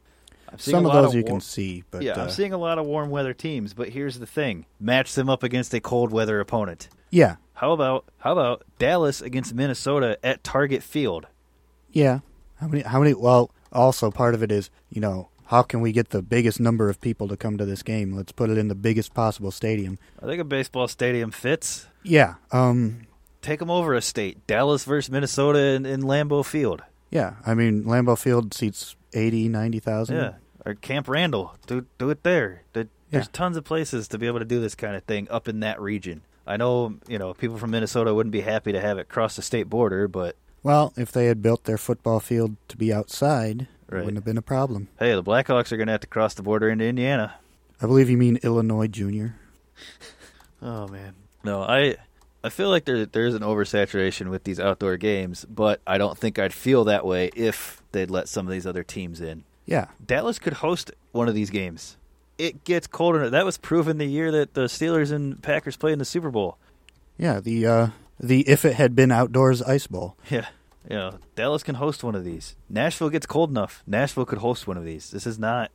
Some of those you war- can see, but yeah, uh, I'm seeing a lot of warm weather teams, but here's the thing: match them up against a cold weather opponent. yeah, How about how about Dallas against Minnesota at Target Field? yeah. How many? How many? Well, also part of it is, you know, how can we get the biggest number of people to come to this game? Let's put it in the biggest possible stadium. I think a baseball stadium fits. Yeah. Um. Take them over a state. Dallas versus Minnesota in, in Lambeau Field. Yeah. I mean, Lambeau Field seats 80, 90,000. Yeah. Or Camp Randall. Do do it there. There- There's Yeah. tons of places to be able to do this kind of thing up in that region. I know, you know, people from Minnesota wouldn't be happy to have it cross the state border, but Well, if they had built their football field to be outside, it wouldn't have been a problem. hey, the Blackhawks are going to have to cross the border into Indiana. I believe you mean Illinois Junior. Oh man. No, I I feel like there there is an oversaturation with these outdoor games, but I don't think I'd feel that way if they'd let some of these other teams in. Yeah. Dallas could host one of these games. It gets colder. That was proven the year that the Steelers and Packers played in the Super Bowl. Yeah. The uh, the if it had been outdoors ice bowl. Yeah. You know, Dallas can host one of these. Nashville gets cold enough. Nashville could host one of these. This is not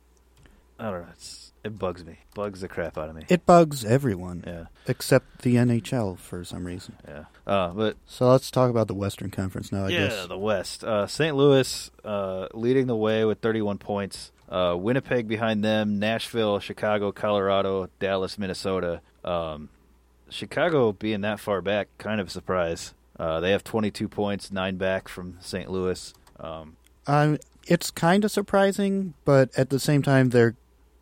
I don't know. It's, it bugs me. Bugs the crap out of me. It bugs everyone yeah. except the NHL for some reason. Yeah. Uh, but So let's talk about the Western Conference now. I guess. yeah, guess. the West. Uh, St. Louis uh, leading the way with 31 points. Uh, Winnipeg behind them. Nashville, Chicago, Colorado, Dallas, Minnesota. Um, Chicago being that far back, kind of a surprise. Uh, they have 22 points, nine back from St. Louis. Um, Um, it's kind of surprising, but at the same time, they're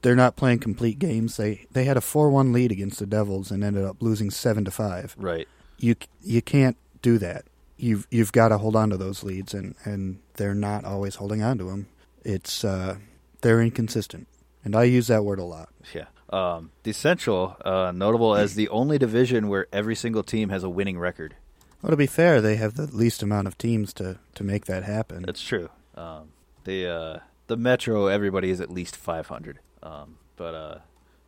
they're not playing complete games. They they had a four one lead against the Devils and ended up losing seven to five. right. You you can't do that. You've you've got to hold on to those leads, and and they're not always holding on to them. It's uh, they're inconsistent, and I use that word a lot. Yeah. Um, the Central, uh, notable as the only division where every single team has a winning record. Well, to be fair, they have the least amount of teams to to make that happen. That's true. Um, the uh, the Metro, everybody is at least 500. Um, but uh,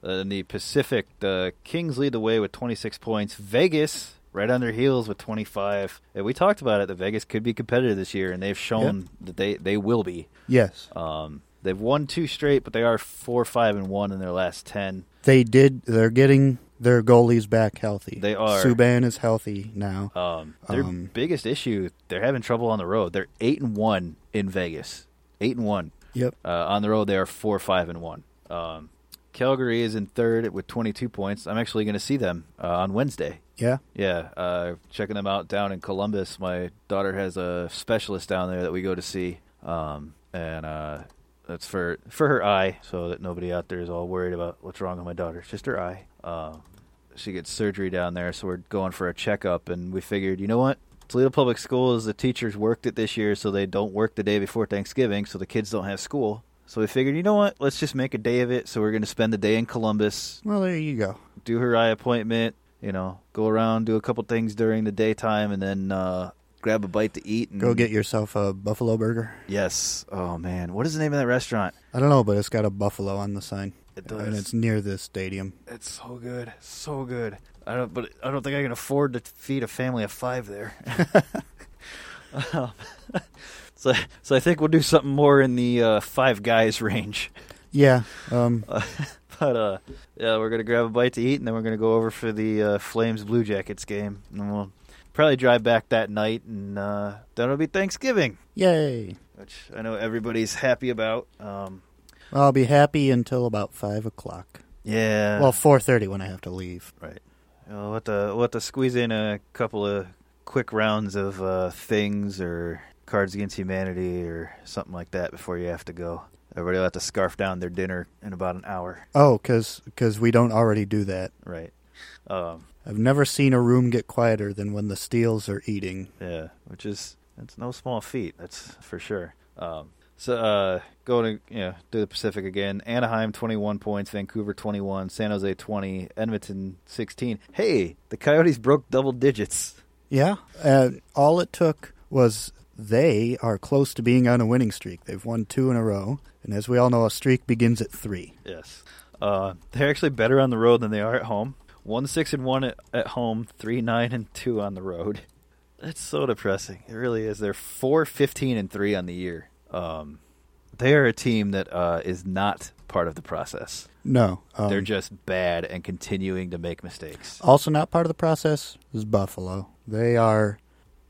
in the Pacific, the Kings lead the way with 26 points. Vegas right on their heels with 25. And we talked about it The Vegas could be competitive this year, and they've shown that they, they will be. yes, Um, they've won two straight, but they are four, five, and one in their last 10. they did. They're getting their goalies back healthy. They are. Subban is healthy now. Um, their Um, biggest issue, they're having trouble on the road. They're eight and one in Vegas. Eight and one. Yep. Uh, on the road, they are four, five, and one. Um, Calgary is in third with 22 points. I'm actually going to see them uh, on Wednesday. Yeah. Yeah, uh, checking them out down in Columbus. My daughter has a specialist down there that we go to see, um, and uh, that's for for her eye, so that nobody out there is all worried about what's wrong with my daughter. It's just her eye. Um, she gets surgery down there, so we're going for a checkup, and we figured, you know what? Toledo Public Schools, the teachers worked it this year, so they don't work the day before Thanksgiving, so the kids don't have school. So we figured, you know what? Let's just make a day of it. So we're going to spend the day in Columbus, Well, there you go. do her eye appointment, you know, go around, do a couple things during the daytime, and then uh, grab a bite to eat. And Go get yourself a buffalo burger. Yes. Oh man, what is the name of that restaurant? I don't know, but it's got a buffalo on the sign, It and it's near this stadium. It's so good, so good. I don't, but I don't think I can afford to feed a family of five there. Um, so, so I think we'll do something more in the uh, five guys range. Yeah. Um. But uh, yeah, we're gonna grab a bite to eat, and then we're gonna go over for the uh, Flames Blue Jackets game, and we'll probably drive back that night, and uh, then it'll be Thanksgiving, Yay. which I know everybody's happy about. Um, Well, I'll be happy until about five o'clock. yeah. well, four thirty when I have to leave. right. we'll have to, we'll have to squeeze in a couple of quick rounds of uh, things or Cards Against Humanity or something like that before you have to go. Everybody will have to scarf down their dinner in about an hour. Oh, because we don't already do that. Right. Um, I've never seen a room get quieter than when the Steels are eating. Yeah, which is that's no small feat. That's for sure. Um, so uh, going to you know to the Pacific again. Anaheim twenty one points, Vancouver twenty one, San Jose twenty, Edmonton sixteen. Hey, the Coyotes broke double digits. Yeah, uh, all it took was they are close to being on a winning streak. They've won two in a row, and as we all know, a streak begins at three. Yes, uh, they're actually better on the road than they are at home. One six and one at, at home, three nine and two on the road. That's so depressing. It really is. They're four fifteen and three on the year. Um, they are a team that uh, is not part of the process. No, um, They're just bad and continuing to make mistakes. also not part of the process is Buffalo. They are,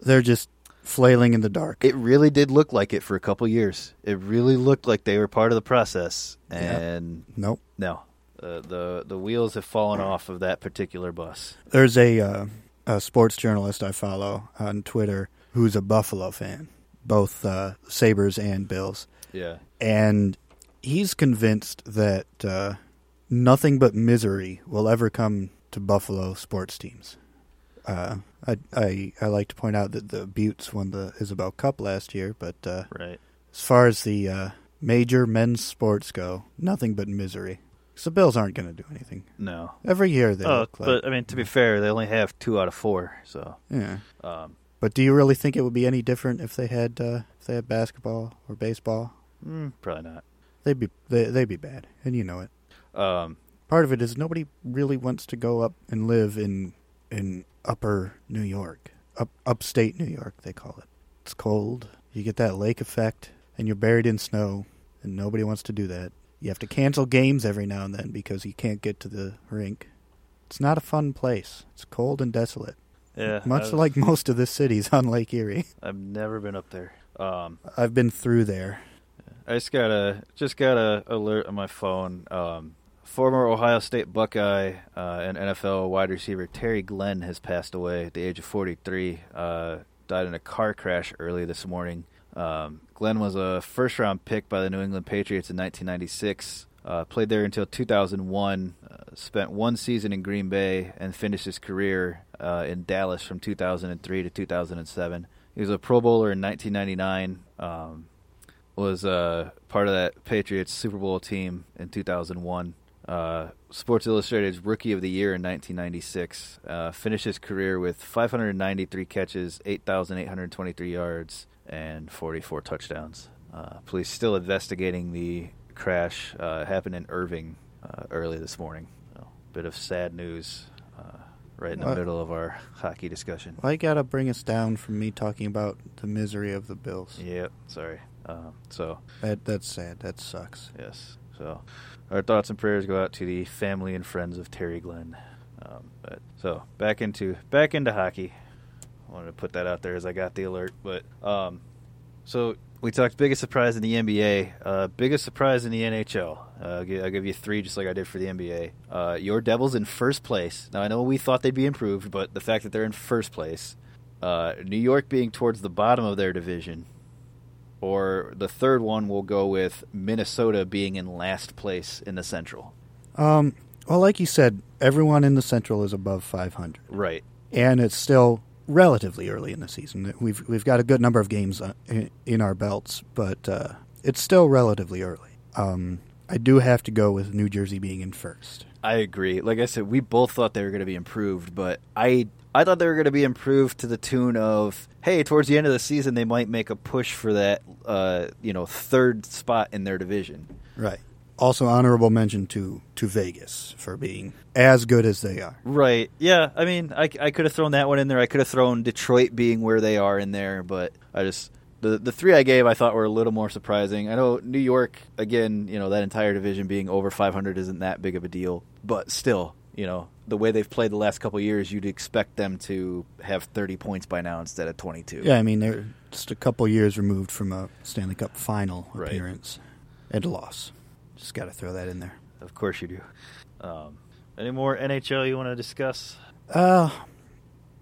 they're just flailing in the dark. It really did look like it for a couple years. It really looked like they were part of the process, Yep. and nope. no, uh, the the wheels have fallen off of that particular bus. There's a, uh, a sports journalist I follow on Twitter who's a Buffalo fan, both uh, Sabres and Bills. Yeah, And he's convinced that uh, nothing but misery will ever come to Buffalo sports teams. Uh, I, I I like to point out that the Beauts won the Isobel Cup last year, but uh, right. as far as the uh, major men's sports go, nothing but misery. 'Cause the Bills aren't going to do anything. No, Every year they oh, look like, but I mean to be fair, they only have two out of four. So, yeah. um, But do you really think it would be any different if they had uh, if they had basketball or baseball? mm, probably not. They'd be they, they'd be bad, and you know it. Um, Part of it is nobody really wants to go up and live in in upper New York, up upstate New York they call it. It's cold. You get that lake effect, and you're buried in snow, and nobody wants to do that. You have to cancel games every now and then because you can't get to the rink. It's not a fun place. It's cold and desolate. yeah, Much I've, like most of the cities on Lake Erie. I've never been up there. Um, I've been through there. I just got a just got a alert on my phone. Um, former Ohio State Buckeye uh, and NFL wide receiver Terry Glenn has passed away at the age of 43. Uh, died in a car crash early this morning. Um, Glenn was a first round pick by the New England Patriots in 1996. Uh, played there until 2001. Uh, spent one season in Green Bay and finished his career uh, in Dallas from 2003 to 2007. He was a Pro Bowler in 1999. Um, was uh, part of that Patriots Super Bowl team in 2001. Uh, Sports Illustrated's Rookie of the Year in 1996. Uh, finished his career with 593 catches, 8,823 yards, and 44 touchdowns. Uh, police still investigating the crash. Uh, happened in Irving uh, early this morning. So, bit of sad news uh, right in the What? middle of our hockey discussion. Why you gotta bring us down from me talking about the misery of the Bills? Yep, sorry. Um, so, That that's sad. That sucks. Yes. So, our thoughts and prayers go out to the family and friends of Terry Glenn. Um, but so back into back into hockey. I wanted to put that out there as I got the alert. But um, so we talked biggest surprise in the NBA, uh, biggest surprise in the NHL. Uh, I'll, give, I'll give you three, just like I did for the NBA. Uh, your Devils in first place. Now I know we thought they'd be improved, but the fact that they're in first place, uh, New York being towards the bottom of their division, or the third one will go with Minnesota being in last place in the Central. Um. Well, like you said, everyone in the Central is above 500, Right. and it's still relatively early in the season. We've we've got a good number of games uh, in, in our belts, but uh, it's still relatively early. Um. I do have to go with New Jersey being in first. I agree. Like I said, we both thought they were going to be improved, but I I thought they were going to be improved to the tune of hey, towards the end of the season they might make a push for that uh, you know third spot in their division. Right. Also, honorable mention to to Vegas for being as good as they are. Right. Yeah. I mean, I, I could have thrown that one in there. I could have thrown Detroit being where they are in there, but I just the the three I gave I thought were a little more surprising. I know New York again, you know, that entire division being over 500 isn't that big of a deal, but still, you know, the way they've played the last couple of years, you'd expect them to have 30 points by now instead of 22. Yeah, I mean they're just a couple years removed from a Stanley Cup final Right. appearance and a loss. Just got to throw that in there. Of course you do. Um, any more NHL you want to discuss? Uh,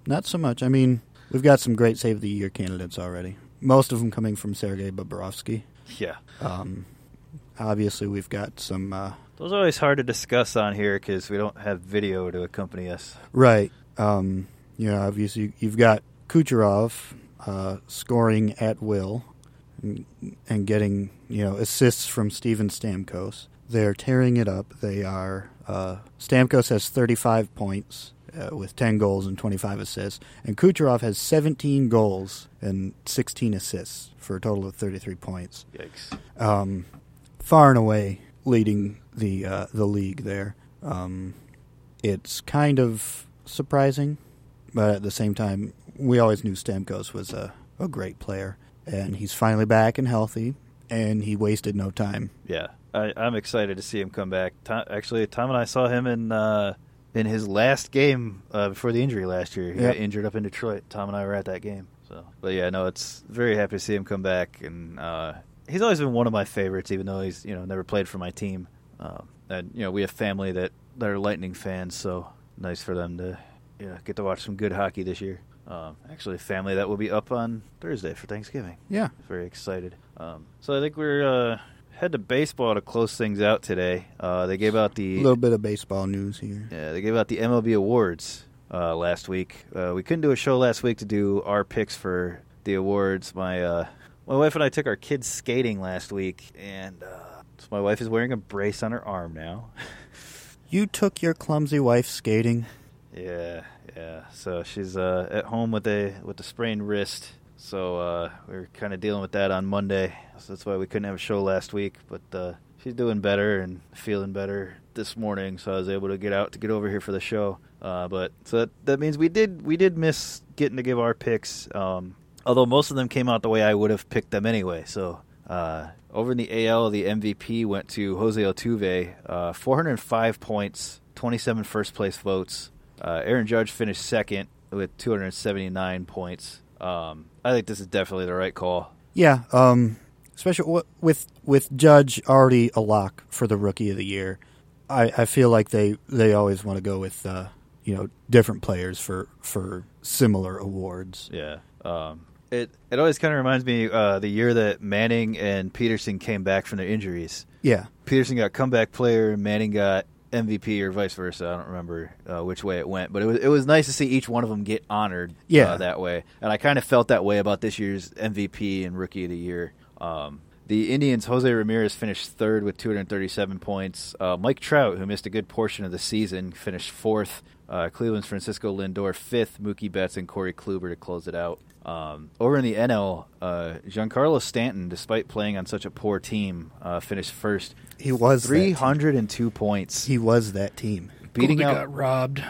not so much. I mean, we've got some great Save of the Year candidates already. Most of them coming from Sergei Bobrovsky. Yeah. Um, obviously, we've got some. Uh, Those are always hard to discuss on here because we don't have video to accompany us. right. Um, you know, obviously, you've got Kucherov uh, scoring at will and, and getting you know assists from Steven Stamkos. They're tearing it up. They are. Uh, Stamkos has 35 points uh, with 10 goals and 25 assists, and Kucherov has 17 goals and 16 assists for a total of 33 points. Yikes. Um, far and away leading the uh, the league there. Um, it's kind of surprising, but at the same time, we always knew Stamkos was a, a great player, and he's finally back and healthy, and he wasted no time. Yeah, I, I'm excited to see him come back. Tom, actually, Tom and I saw him in uh, in his last game uh, before the injury last year. He Yep. got injured up in Detroit. Tom and I were at that game. So, but yeah, no, it's very happy to see him come back, and uh, he's always been one of my favorites, even though he's you know never played for my team. Um, and you know, we have family that that are Lightning fans, so nice for them to you know get to watch some good hockey this year. Um, actually, family that will be up on Thursday for Thanksgiving. Yeah. Very excited. Um, so I think we're uh, head to baseball to close things out today. Uh, they gave out the A little bit of baseball news here. yeah, they gave out the MLB awards uh, last week. Uh, we couldn't do a show last week to do our picks for the awards. My uh, my wife and I took our kids skating last week, and uh, so my wife is wearing a brace on her arm now. You took your clumsy wife skating. Yeah, yeah. So she's uh, at home with a with a sprained wrist. So uh, we were kind of dealing with that on Monday. So that's why we couldn't have a show last week. But uh, she's doing better and feeling better this morning. So I was able to get out to get over here for the show. Uh, but so that, that means we did we did miss getting to give our picks. Um, although most of them came out the way I would have picked them anyway. So uh, over in the AL, the MVP went to Jose Altuve, uh, 405 points, 27 first place votes. Uh, Aaron Judge finished second with 279 points. Um, I think this is definitely the right call. Yeah, um, especially with with Judge already a lock for the Rookie of the Year. I, I feel like they, they always want to go with uh, you know different players for for similar awards. Yeah. Um, it it always kind of reminds me uh, the year that Manning and Peterson came back from their injuries. Yeah, Peterson got comeback player, Manning got MVP, or vice versa. I don't remember uh, which way it went, but it was it was nice to see each one of them get honored. Yeah. uh, that way, and I kind of felt that way about this year's MVP and Rookie of the Year. Um, the Indians' Jose Ramirez finished third with 237 points. Uh, Mike Trout, who missed a good portion of the season, finished fourth. Uh, Cleveland's Francisco Lindor fifth. Mookie Betts and Corey Kluber to close it out. Um, over in the NL, uh, Giancarlo Stanton, despite playing on such a poor team, uh, finished first. he was 302 points. He was that team. beating Goldie out. got robbed.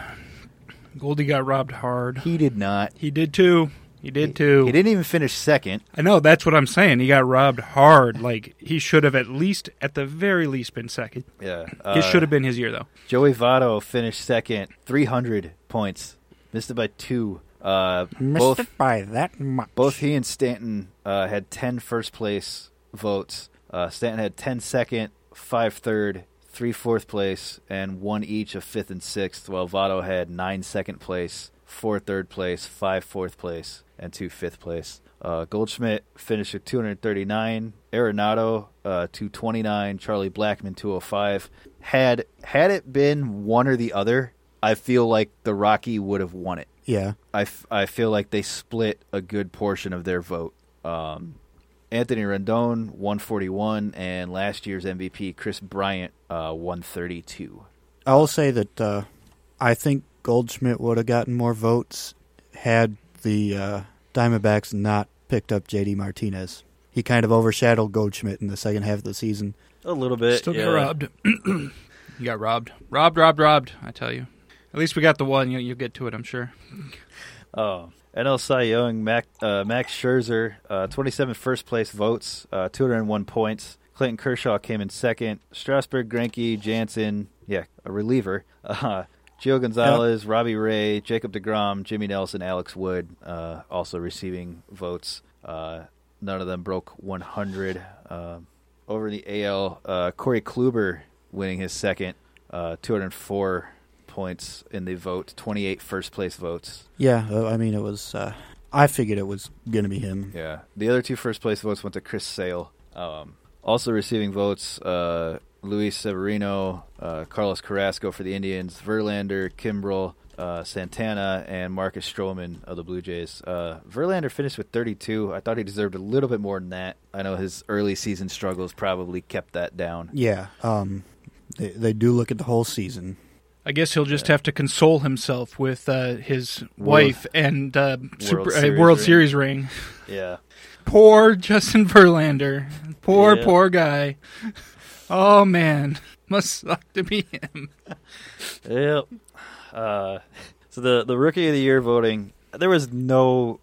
Goldie got robbed hard. He did not. He did too. He did too. He didn't even finish second. I know that's what I'm saying. He got robbed hard. Like he should have at least, at the very least, been second. Yeah, It should have been his year though. Joey Votto finished second, 300 points. Missed it by two. Uh, Missed both it by that much. both he and Stanton uh, had 10 first place votes. Uh, Stanton had 10 second, 5 third, 3 fourth place, and 1 each of fifth and sixth, while Votto had 9 second place, 4 third place, 5 fourth place, and 2 fifth place. Uh, Goldschmidt finished with 239, Arenado uh, 229, Charlie Blackmon 205. Had had it been one or the other, I feel like the Rocky would have won it. Yeah, I, f- I feel like they split a good portion of their vote. Um, Anthony Rendon 141 and last year's MVP Kris Bryant uh, 132. I will say that uh, I think Goldschmidt would have gotten more votes had the uh, Diamondbacks not picked up JD Martinez. He kind of overshadowed Goldschmidt in the second half of the season. A little bit. Still yeah. got robbed. you got robbed. Robbed, robbed, robbed. I tell you. At least we got the one. You, you'll get to it, I'm sure. Oh, NL Cy Young Mac, uh, Max Scherzer, uh, 27 first place votes, uh, 201 points. Clayton Kershaw came in second. Strasburg, Greinke, Jansen, yeah, a reliever. Uh, Gio Gonzalez, Robbie Ray, Jacob DeGrom, Jimmy Nelson, Alex Wood, uh, also receiving votes. Uh, none of them broke 100. Uh, over in the AL, uh, Corey Kluber winning his second, uh, 204 points in the vote, 28 first place votes. Yeah, uh, I mean it was. Uh, I figured it was going to be him. Yeah. The other two first place votes went to Chris Sale. Um, also receiving votes, uh, Luis Severino, uh, Carlos Carrasco for the Indians, Verlander, Kimbrel, uh, Santana, and Marcus Stroman of the Blue Jays. Uh, Verlander finished with 32. I thought he deserved a little bit more than that. I know his early season struggles probably kept that down. Yeah, um, they they do look at the whole season. I guess he'll just have to console himself with uh, his wife and uh, Super, uh, Series World ring. Series ring. Yeah. Poor Justin Verlander. Poor, Yeah. poor guy. Oh man, must suck to be him. Yep. Uh, so the the rookie of the year voting, there was no,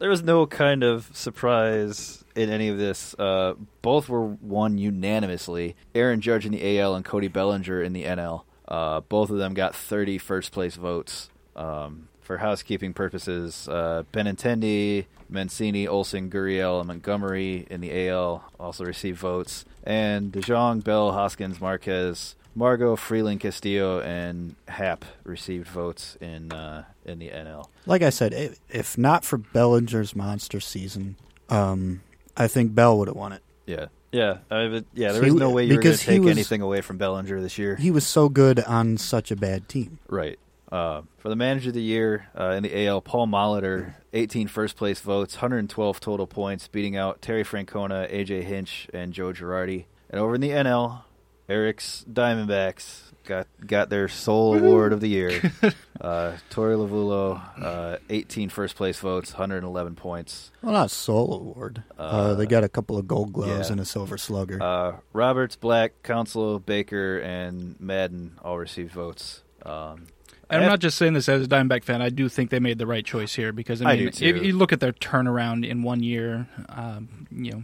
there was no kind of surprise in any of this. Uh, both were won unanimously. Aaron Judge in the AL and Cody Bellinger in the NL. Uh, both of them got 30 first place votes. Um, for housekeeping purposes, uh, Benintendi, Mancini, Olson, Gurriel, and Montgomery in the AL also received votes. And DeJong, Bell, Hoskins, Marquez, Margot, Freeland, Castillo, and Happ received votes in uh, in the NL. Like I said, if not for Bellinger's monster season, um, I think Bell would have won it. Yeah, yeah, I mean, yeah. There was no way you were going to take was- anything away from Bellinger this year. He was so good on such a bad team. Right. Uh, for the manager of the year uh, in the AL, Paul Molitor, 18 first place votes, 112 total points, beating out Terry Francona, AJ Hinch, and Joe Girardi. And over in the NL, Eric's Diamondbacks got got their sole award of the year. uh, Torey Lovullo, uh, 18 first place votes, 111 points. Well, not sole Award. Uh, Uh, they got a couple of Gold Gloves yeah. and a Silver Slugger. Uh, Roberts, Black, Counsell, Baker, and Maddon all received votes. Um, And I I'm not just saying this as a Diamondback fan. I do think they made the right choice here because I I mean, do, too. if you look at their turnaround in one year, um, you know,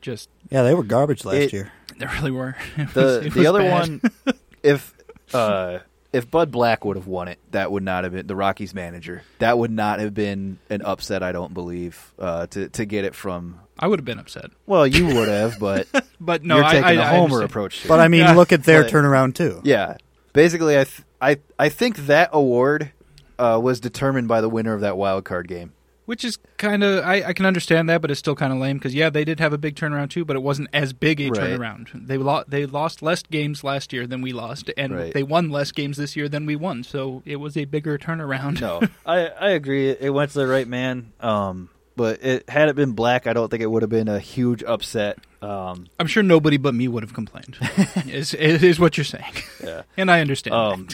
just yeah, they were garbage last it- year. They really were. It the was- it the was other bad. one, if uh, if Bud Black would have won it, that would not have been the Rockies manager. That would not have been an upset. I don't believe uh, to to get it from. I would have been upset, Well, you would have, but but no, you're I, taking I, the I homer approach. To But. I mean, Yeah. look at their But- turnaround too. yeah, basically, I th- I I think that award uh, was determined by the winner of that wild card game. Which is kind of I, I can understand that, but it's still kind of lame because yeah, they did have a big turnaround too, but it wasn't as big a Right. turnaround. They lo- they lost less games last year than we lost, and Right. they won less games this year than we won. So it was a bigger turnaround. No, I I agree. It went to the right man. Um, but it had it been black, I don't think it would have been a huge upset. Um, I'm sure nobody but me would have complained. is is is what you're saying, yeah. and I understand. Um,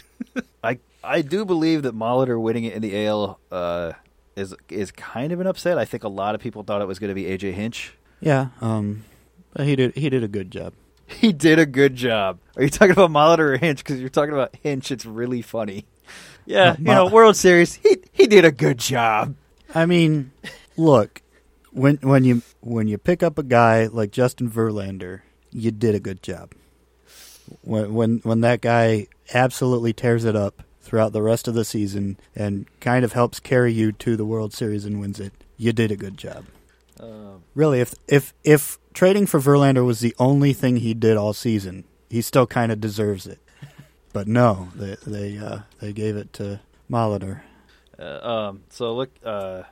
I I do believe that Molitor winning it in the AL uh, is is kind of an upset. I think a lot of people thought it was going to be AJ Hinch. Yeah, um, but he did he did a good job. He did a good job. Are you talking about Molitor or Hinch? Because you're talking about Hinch, it's really funny. Yeah, Uh, you know, World Series. He he did a good job. I mean, look, when when you when you pick up a guy like Justin Verlander, you did a good job. When when when that guy absolutely tears it up throughout the rest of the season and kind of helps carry you to the World Series and wins it, you did a good job. Um, Really, if if if trading for Verlander was the only thing he did all season, he still kind of deserves it. But no, they they uh, they gave it to Molitor. Uh, um, so look, uh,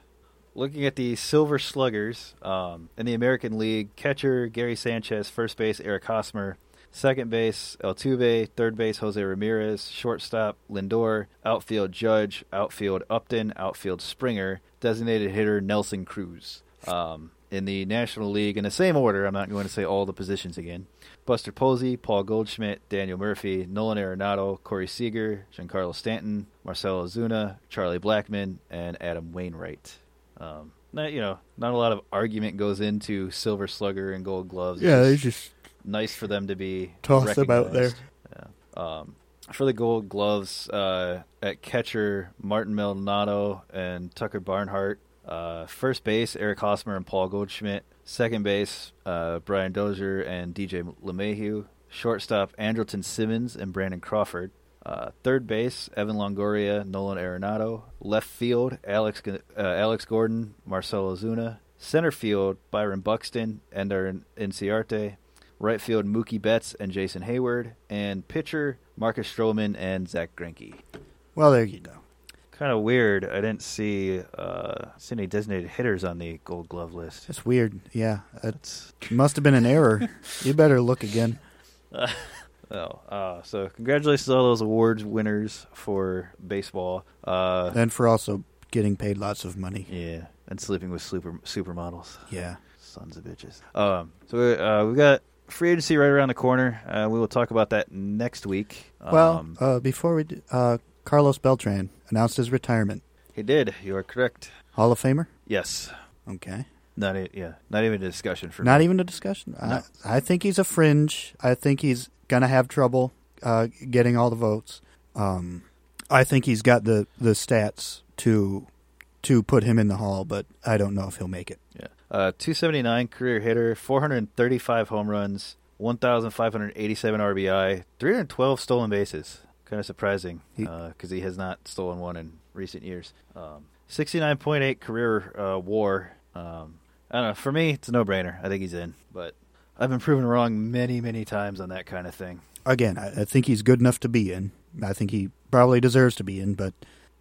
looking at the Silver Sluggers um, in the American League, catcher Gary Sanchez, first base Eric Hosmer, second base Altuve, third base Jose Ramirez, shortstop Lindor, outfield Judge, outfield Upton, outfield Springer, designated hitter Nelson Cruz. Um, in the National League, in the same order, I'm not going to say all the positions again. Buster Posey, Paul Goldschmidt, Daniel Murphy, Nolan Arenado, Corey Seager, Giancarlo Stanton, Marcell Ozuna, Charlie Blackmon, and Adam Wainwright. Um, not, you know, not a lot of argument goes into Silver Slugger and Gold Gloves. It's Yeah, they just just nice for them to be toss about there. Yeah. Um, for the Gold Gloves, uh, at catcher Martin Maldonado and Tucker Barnhart. Uh, first base Eric Hosmer and Paul Goldschmidt. Second base uh, Brian Dozier and DJ LeMahieu. Shortstop Andrelton Simmons and Brandon Crawford. Uh, third base Evan Longoria, Nolan Arenado. Left field Alex uh, Alex Gordon, Marcell Ozuna. Center field Byron Buxton, and Ender Inciarte. Right field Mookie Betts and Jason Heyward, and pitcher Marcus Stroman and Zack Greinke. Well, there you go. Kind of weird. I didn't see uh, see any designated hitters on the Gold Glove list. That's weird. Yeah, it must have been an error. you better look again. Oh, uh, so congratulations to all those awards winners for baseball. Uh, And for also getting paid lots of money. yeah, and sleeping with super supermodels. Yeah. Sons of bitches. Um, so uh, we got free agency right around the corner. Uh, we will talk about that next week. Well, Um, uh, before we do, uh, Carlos Beltran announced his retirement. he did. You are correct. Hall of Famer? Yes. Okay. Not e- yeah. Not even a discussion for Not me. even a discussion. No. I, I think he's a fringe. I think he's gonna have trouble uh, getting all the votes. Um, I think he's got the, the stats to to put him in the hall, but I don't know if he'll make it. Uh, 279 career hitter, 435 home runs, 1,587 RBI, 312 stolen bases. Kind of surprising because he has not stolen one in recent years. Um, 69.8 career uh, WAR. Um, I don't know. For me, it's a no-brainer. I think he's in, but I've been proven wrong many, many times on that kind of thing. Again, I, I think he's good enough to be in. I think he probably deserves to be in, but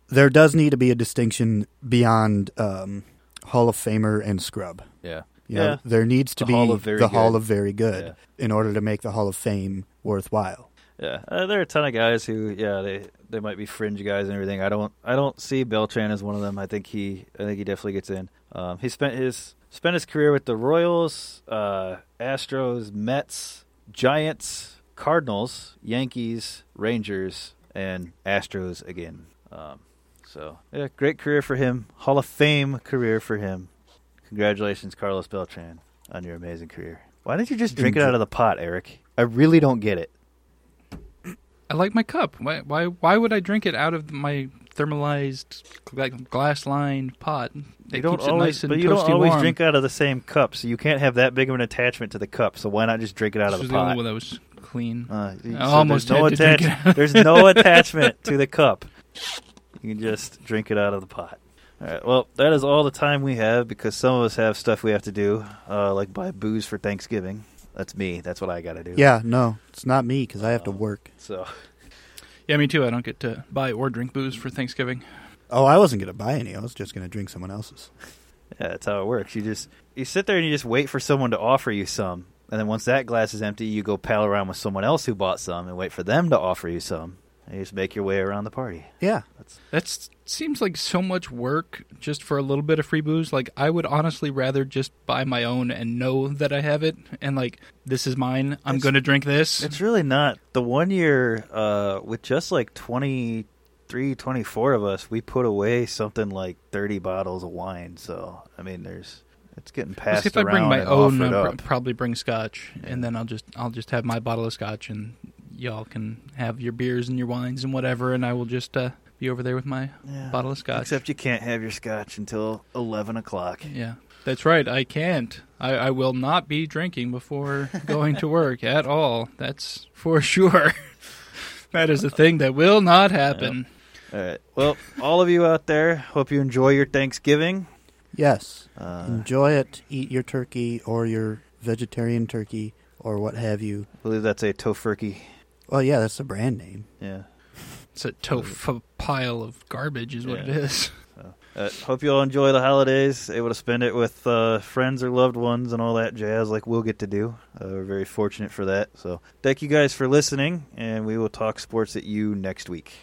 there does need to be a distinction beyond um, Hall of Famer and scrub. Yeah. You know, yeah. there needs to The be Hall of Very the Hall of Very Good Yeah. in order to make the Hall of Fame worthwhile. Yeah, uh, there are a ton of guys who, yeah, they they might be fringe guys and everything. I don't I don't see Beltran as one of them. I think he I think he definitely gets in. Um, he spent his spent his career with the Royals, uh, Astros, Mets, Giants, Cardinals, Yankees, Rangers, and Astros again. Um, so yeah, great career for him. Hall of Fame career for him. Congratulations, Carlos Beltran, on your amazing career. Why didn't you just drink it out of the pot, Eric? I really don't get it. I like my cup. Why? Why? Why would I drink it out of my thermalized like glass lined pot? That you don't keeps it always, nice and but you don't always warm. drink out of the same cup, so you can't have that big of an attachment to the cup. So why not just drink it out of This the was only pot? one that was clean. Uh, so almost there's no, had attach- there's no attachment to the cup. You can just drink it out of the pot. All right. Well, that is all the time we have because some of us have stuff we have to do, uh, like buy booze for Thanksgiving. That's me. That's what I got to do. Yeah, no, it's not me because I have to work. So Yeah, me too. I don't get to buy or drink booze for Thanksgiving. Oh, I wasn't going to buy any. I was just going to drink someone else's. yeah, that's how it works. You just you sit there and you just wait for someone to offer you some, and then once that glass is empty, you go pal around with someone else who bought some and wait for them to offer you some. And you just make your way around the party. Yeah. that's That seems like so much work just for a little bit of free booze. Like I would honestly rather just buy my own and know that I have it, and like this is mine. I'm going to drink this. It's really not. The one year uh, with just like 23, 24 of us, we put away something like 30 bottles of wine. So, I mean, there's it's getting Let's passed see if I around bring my own, offered uh, probably bring scotch, Yeah. and then I'll just I'll just have my bottle of scotch, and y'all can have your beers and your wines and whatever, and I will just uh, be over there with my Yeah. bottle of scotch. Except you can't have your scotch until 11 o'clock. yeah, that's right. I can't. I, I will not be drinking before going to work at all. That's for sure. that is a thing that will not happen. All right. Well, all of you out there, hope you enjoy your Thanksgiving. Yes. Uh, Enjoy it. Eat your turkey or your vegetarian turkey or what have you. I believe that's a tofurkey. Well, yeah, that's the brand name. Yeah. It's a tofu pile of garbage, is what it Yeah. is. Uh, hope you all enjoy the holidays, able to spend it with uh, friends or loved ones and all that jazz like we'll get to do. Uh, we're very fortunate for that. So thank you guys for listening, and we will talk sports at you next week.